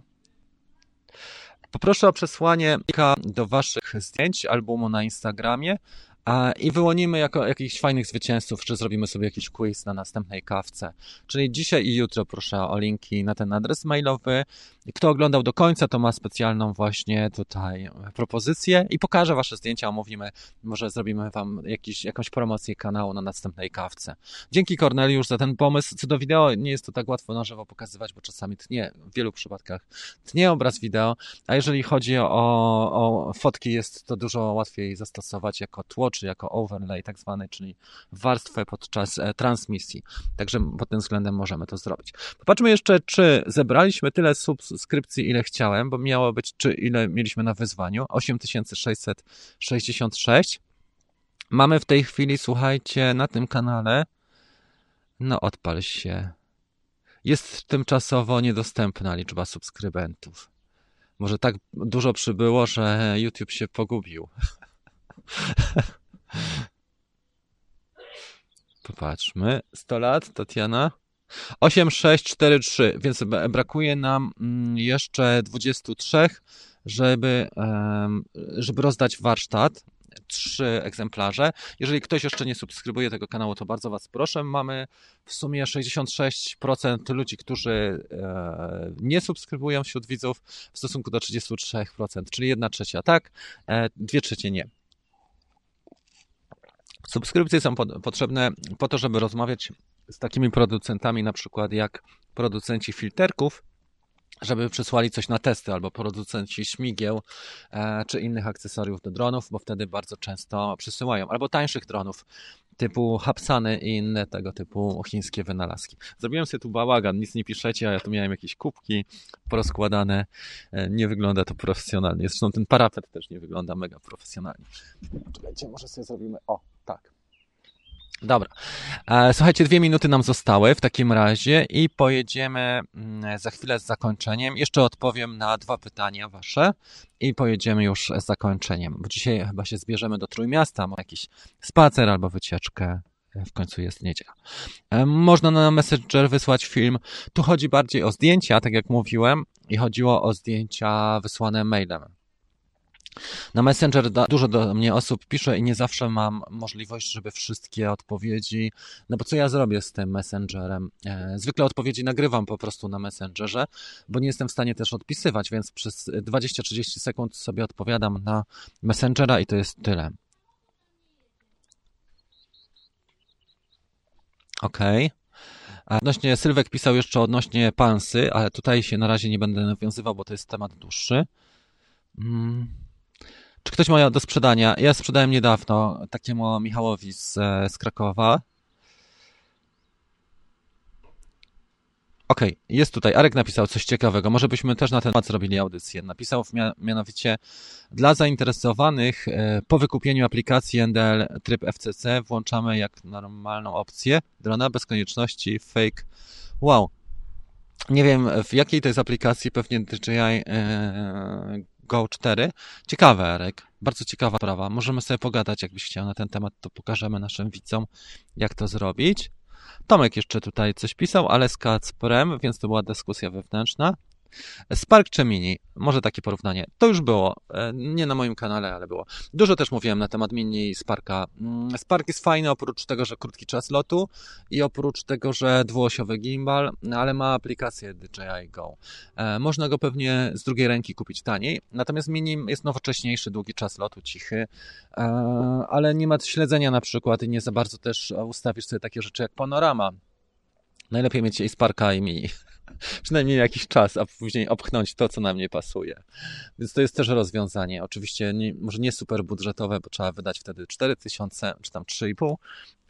Poproszę o przesłanie do waszych zdjęć albumu na Instagramie i wyłonimy jako jakichś fajnych zwycięzców, czy zrobimy sobie jakiś quiz na następnej kawce. Czyli dzisiaj i jutro proszę o linki na ten adres mailowy. Kto oglądał do końca, to ma specjalną właśnie tutaj propozycję i pokażę wasze zdjęcia, omówimy, może zrobimy wam jakiś, jakąś promocję kanału na następnej kawce. Dzięki Corneliusz za ten pomysł. Co do wideo, nie jest to tak łatwo na żywo pokazywać, bo czasami tnie, w wielu przypadkach tnie obraz wideo, a jeżeli chodzi o, o fotki, jest to dużo łatwiej zastosować jako tło, czy jako overlay tak zwany, czyli warstwę podczas e, transmisji. Także pod tym względem możemy to zrobić. Popatrzmy jeszcze, czy zebraliśmy tyle subskrypcji, ile chciałem, bo miało być, czy ile mieliśmy na wyzwaniu. 8666. Mamy w tej chwili, słuchajcie, na tym kanale, no odpal się, jest tymczasowo niedostępna liczba subskrybentów. Może tak dużo przybyło, że YouTube się pogubił. (laughs) Popatrzmy. 100 lat, Tatiana. 8643, więc brakuje nam mm, jeszcze 23, żeby, żeby rozdać warsztat. Trzy egzemplarze. Jeżeli ktoś jeszcze nie subskrybuje tego kanału, to bardzo Was proszę. Mamy w sumie 66% ludzi, którzy e, nie subskrybują wśród widzów w stosunku do 33%, czyli 1 trzecia tak, 2 e, trzecie nie. Subskrypcje są potrzebne po to, żeby rozmawiać z takimi producentami, na przykład jak producenci filterków, żeby przysłali coś na testy, albo producenci śmigieł e, czy innych akcesoriów do dronów, bo wtedy bardzo często przysyłają, albo tańszych dronów typu Hapsany i inne tego typu chińskie wynalazki. Zrobiłem sobie tu bałagan, nic nie piszecie, a ja tu miałem jakieś kubki porozkładane. E, nie wygląda to profesjonalnie. Zresztą ten parapet też nie wygląda mega profesjonalnie. Czekajcie, może sobie zrobimy... O. Dobra. E, słuchajcie, dwie minuty nam zostały w takim razie i pojedziemy mm, za chwilę z zakończeniem. Jeszcze odpowiem na dwa pytania wasze i pojedziemy już z zakończeniem, bo dzisiaj chyba się zbierzemy do Trójmiasta, ma jakiś spacer albo wycieczkę. W końcu jest niedziela. E, można na Messenger wysłać film. Tu chodzi bardziej o zdjęcia, tak jak mówiłem, i chodziło o zdjęcia wysłane mailem. Na Messenger dużo do mnie osób pisze i nie zawsze mam możliwość, żeby wszystkie odpowiedzi. No bo co ja zrobię z tym Messengerem? E, zwykle odpowiedzi nagrywam po prostu na Messengerze, bo nie jestem w stanie też odpisywać, więc przez 20-30 sekund sobie odpowiadam na Messengera i to jest tyle. Okej. Okay. Odnośnie Sylwek pisał jeszcze odnośnie Pansy, ale tutaj się na razie nie będę nawiązywał, bo to jest temat dłuższy. Mm. Czy ktoś ma do sprzedania? Ja sprzedałem niedawno takiemu Michałowi z, e, z Krakowa. Okej, okay, jest tutaj. Arek napisał coś ciekawego. Może byśmy też na ten temat zrobili audycję. Napisał mianowicie dla zainteresowanych e, po wykupieniu aplikacji NDL tryb FCC włączamy jak normalną opcję drona bez konieczności fake. Wow. Nie wiem w jakiej to jest aplikacji, pewnie DJI e, Go 4. Ciekawe, Erek. Bardzo ciekawa sprawa. Możemy sobie pogadać, jakbyś chciał na ten temat, to pokażemy naszym widzom, jak to zrobić. Tomek jeszcze tutaj coś pisał, ale z Kacprem, więc to była dyskusja wewnętrzna. Spark czy Mini? Może takie porównanie. To już było. E, nie na moim kanale, ale było. Dużo też mówiłem na temat Mini i Sparka. Mm, Spark jest fajny oprócz tego, że krótki czas lotu i oprócz tego, że dwuosiowy gimbal, ale ma aplikację DJI Go. E, można go pewnie z drugiej ręki kupić taniej. Natomiast Mini jest nowocześniejszy, długi czas lotu, cichy, e, ale nie ma śledzenia na przykład i nie za bardzo też ustawisz sobie takie rzeczy jak panorama. Najlepiej mieć i Sparka i Mini. przynajmniej jakiś czas, a później opchnąć to, co nam nie pasuje. Więc to jest też rozwiązanie. Oczywiście nie, może nie super budżetowe, bo trzeba wydać wtedy 4000 czy tam 3,5,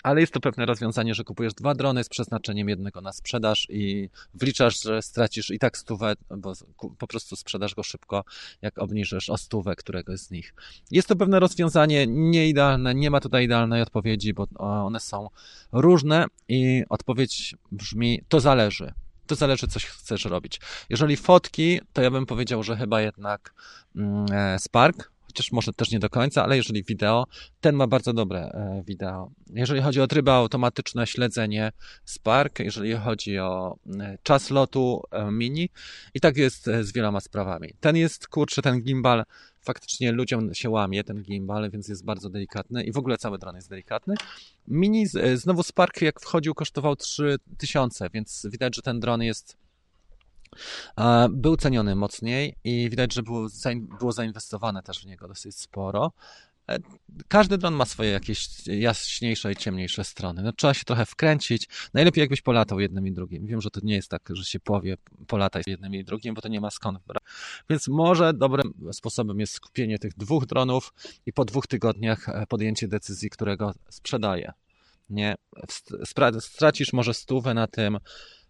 ale jest to pewne rozwiązanie, że kupujesz dwa drony z przeznaczeniem jednego na sprzedaż i wliczasz, że stracisz i tak stówę, bo po prostu sprzedasz go szybko, jak obniżysz o stówę któregoś z nich. Jest to pewne rozwiązanie nieidealne, nie ma tutaj idealnej odpowiedzi, bo one są różne i odpowiedź brzmi, to zależy. To zależy, coś chcesz robić. Jeżeli fotki, to ja bym powiedział, że chyba jednak mm, e, Spark, chociaż może też nie do końca, ale jeżeli wideo, ten ma bardzo dobre e, wideo. Jeżeli chodzi o tryby automatyczne śledzenie Spark, jeżeli chodzi o e, czas lotu e, mini i tak jest z wieloma sprawami. Ten jest, kurczę, ten gimbal faktycznie ludziom się łamie, ten gimbal, więc jest bardzo delikatny i w ogóle cały dron jest delikatny. Mini, znowu Spark jak wchodził kosztował 3000, więc widać, że ten dron jest był ceniony mocniej i widać, że było, było zainwestowane też w niego dosyć sporo. E, każdy dron ma swoje jakieś jaśniejsze i ciemniejsze strony. No, trzeba się trochę wkręcić. Najlepiej jakbyś polatał jednym i drugim. Wiem, że to nie jest tak, że się powie polataj jednym i drugim, bo to nie ma skąd. Więc może dobrym sposobem jest skupienie tych dwóch dronów i po dwóch tygodniach e, podjęcie decyzji, którego sprzedaję. Nie, stracisz może stówę na tym,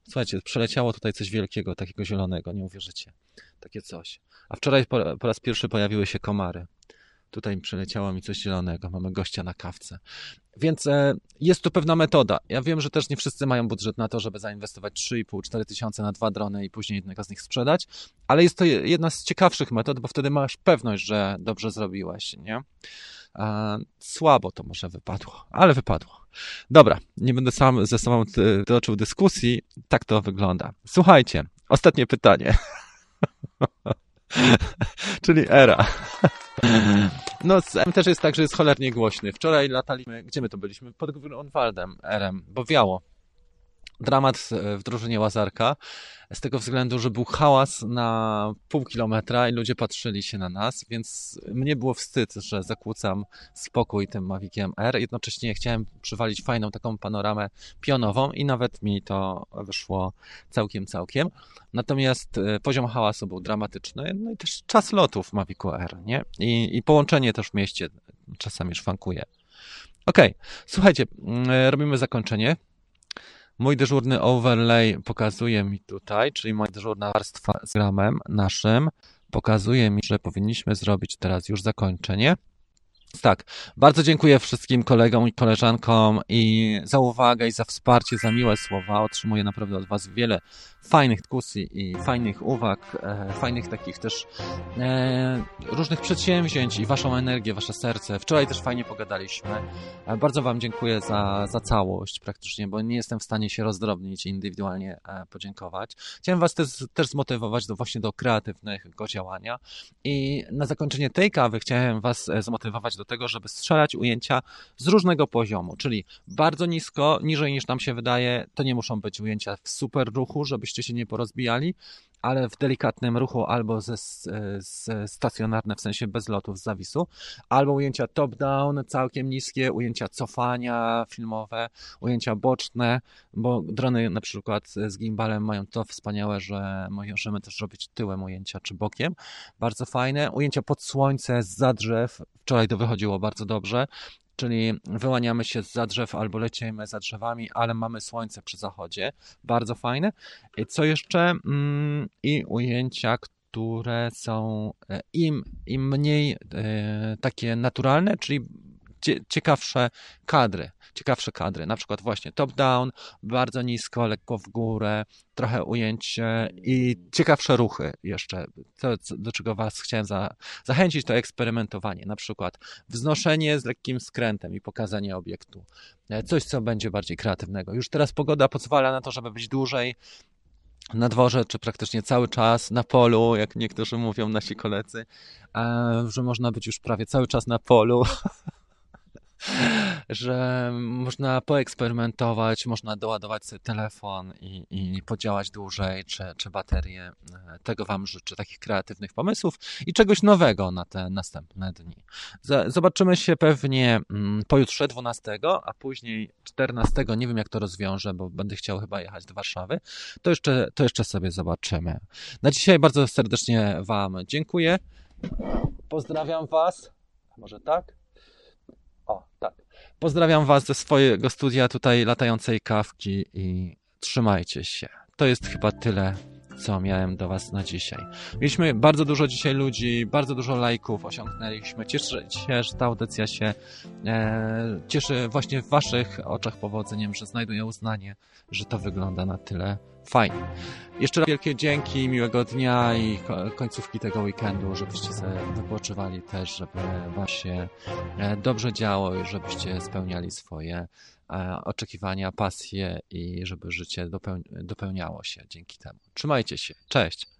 Słuchajcie, przeleciało tutaj coś wielkiego, takiego zielonego, nie uwierzycie. Takie coś. A wczoraj po, po raz pierwszy pojawiły się komary. Tutaj przeleciało mi coś zielonego. Mamy gościa na kawce. Więc e, jest tu pewna metoda. Ja wiem, że też nie wszyscy mają budżet na to, żeby zainwestować 3,5-4 tysiące na dwa drony i później jednego z nich sprzedać, ale jest to jedna z ciekawszych metod, bo wtedy masz pewność, że dobrze zrobiłeś, nie? E, słabo to może wypadło, ale wypadło. Dobra, nie będę sam ze sobą toczył dyskusji. Tak to wygląda. Słuchajcie, ostatnie pytanie. (laughs) Czyli era. No, z M też jest tak, że jest cholernie głośny. Wczoraj lataliśmy, gdzie my to byliśmy? Pod Grunwaldem, RM, bo wiało dramat w drużynie Łazarka, z tego względu, że był hałas na pół kilometra i ludzie patrzyli się na nas, więc mnie było wstyd, że zakłócam spokój tym Maviciem R. Jednocześnie chciałem przywalić fajną taką panoramę pionową i nawet mi to wyszło całkiem, całkiem. Natomiast e, poziom hałasu był dramatyczny, no i też czas lotów Mavicu R, nie? I, i połączenie też w mieście czasami szwankuje. Okej, okay. słuchajcie, mm, e, robimy zakończenie. Mój dyżurny overlay pokazuje mi tutaj, czyli moja dyżurna warstwa z gramem naszym, pokazuje mi, że powinniśmy zrobić teraz już zakończenie. Tak, bardzo dziękuję wszystkim kolegom i koleżankom i za uwagę i za wsparcie, za miłe słowa. Otrzymuję naprawdę od Was wiele fajnych dyskusji i fajnych uwag, e, fajnych takich też e, różnych przedsięwzięć i Waszą energię, Wasze serce. Wczoraj też fajnie pogadaliśmy. E, bardzo Wam dziękuję za, za całość praktycznie, bo nie jestem w stanie się rozdrobnić i indywidualnie e, podziękować. Chciałem Was też, też zmotywować do, właśnie do kreatywnego działania i na zakończenie tej kawy chciałem Was e, zmotywować do tego, żeby strzelać ujęcia z różnego poziomu, czyli bardzo nisko, niżej niż nam się wydaje, to nie muszą być ujęcia w super ruchu, żebyście się nie porozbijali, ale w delikatnym ruchu albo ze, ze stacjonarne, w sensie bez lotów z zawisu, albo ujęcia top-down, całkiem niskie, ujęcia cofania filmowe, ujęcia boczne, bo drony na przykład z gimbalem mają to wspaniałe, że możemy też robić tyłem ujęcia czy bokiem. Bardzo fajne. Ujęcia pod słońce, za drzew. Wczoraj to wychodziło bardzo dobrze czyli wyłaniamy się za drzew albo lecimy za drzewami, ale mamy słońce przy zachodzie. Bardzo fajne. Co jeszcze? Mm, I ujęcia, które są e, im, im mniej e, takie naturalne, czyli ciekawsze kadry, ciekawsze kadry, na przykład właśnie top-down, bardzo nisko, lekko w górę, trochę ujęcie i ciekawsze ruchy jeszcze, to, do czego Was chciałem za, zachęcić, to eksperymentowanie, na przykład wznoszenie z lekkim skrętem i pokazanie obiektu, e, coś, co będzie bardziej kreatywnego. Już teraz pogoda pozwala na to, żeby być dłużej, na dworze, czy praktycznie cały czas na polu, jak niektórzy mówią nasi koledzy, e, że można być już prawie cały czas na polu. (laughs) że można poeksperymentować, można doładować sobie telefon i, i podziałać dłużej, czy, czy baterię. Tego Wam życzę, takich kreatywnych pomysłów i czegoś nowego na te następne dni. Zobaczymy się pewnie mm, pojutrze 12, a później 14. Nie wiem, jak to rozwiążę, bo będę chciał chyba jechać do Warszawy. To jeszcze, to jeszcze sobie zobaczymy. Na dzisiaj bardzo serdecznie Wam dziękuję. Pozdrawiam Was. Może tak? O, tak. Pozdrawiam Was ze swojego studia tutaj latającej kawki i trzymajcie się. To jest chyba tyle co miałem do Was na dzisiaj. Mieliśmy bardzo dużo dzisiaj ludzi, bardzo dużo lajków osiągnęliśmy. Cieszę się, że ta audycja się e, cieszy właśnie w Waszych oczach powodzeniem, że znajduje uznanie, że to wygląda na tyle fajnie. Jeszcze raz wielkie dzięki, miłego dnia i końcówki tego weekendu, żebyście sobie wypoczywali też, żeby Wam się e, dobrze działo i żebyście spełniali swoje e, oczekiwania, pasje i żeby życie dopełniało się dzięki temu. Trzymajcie się. Cześć.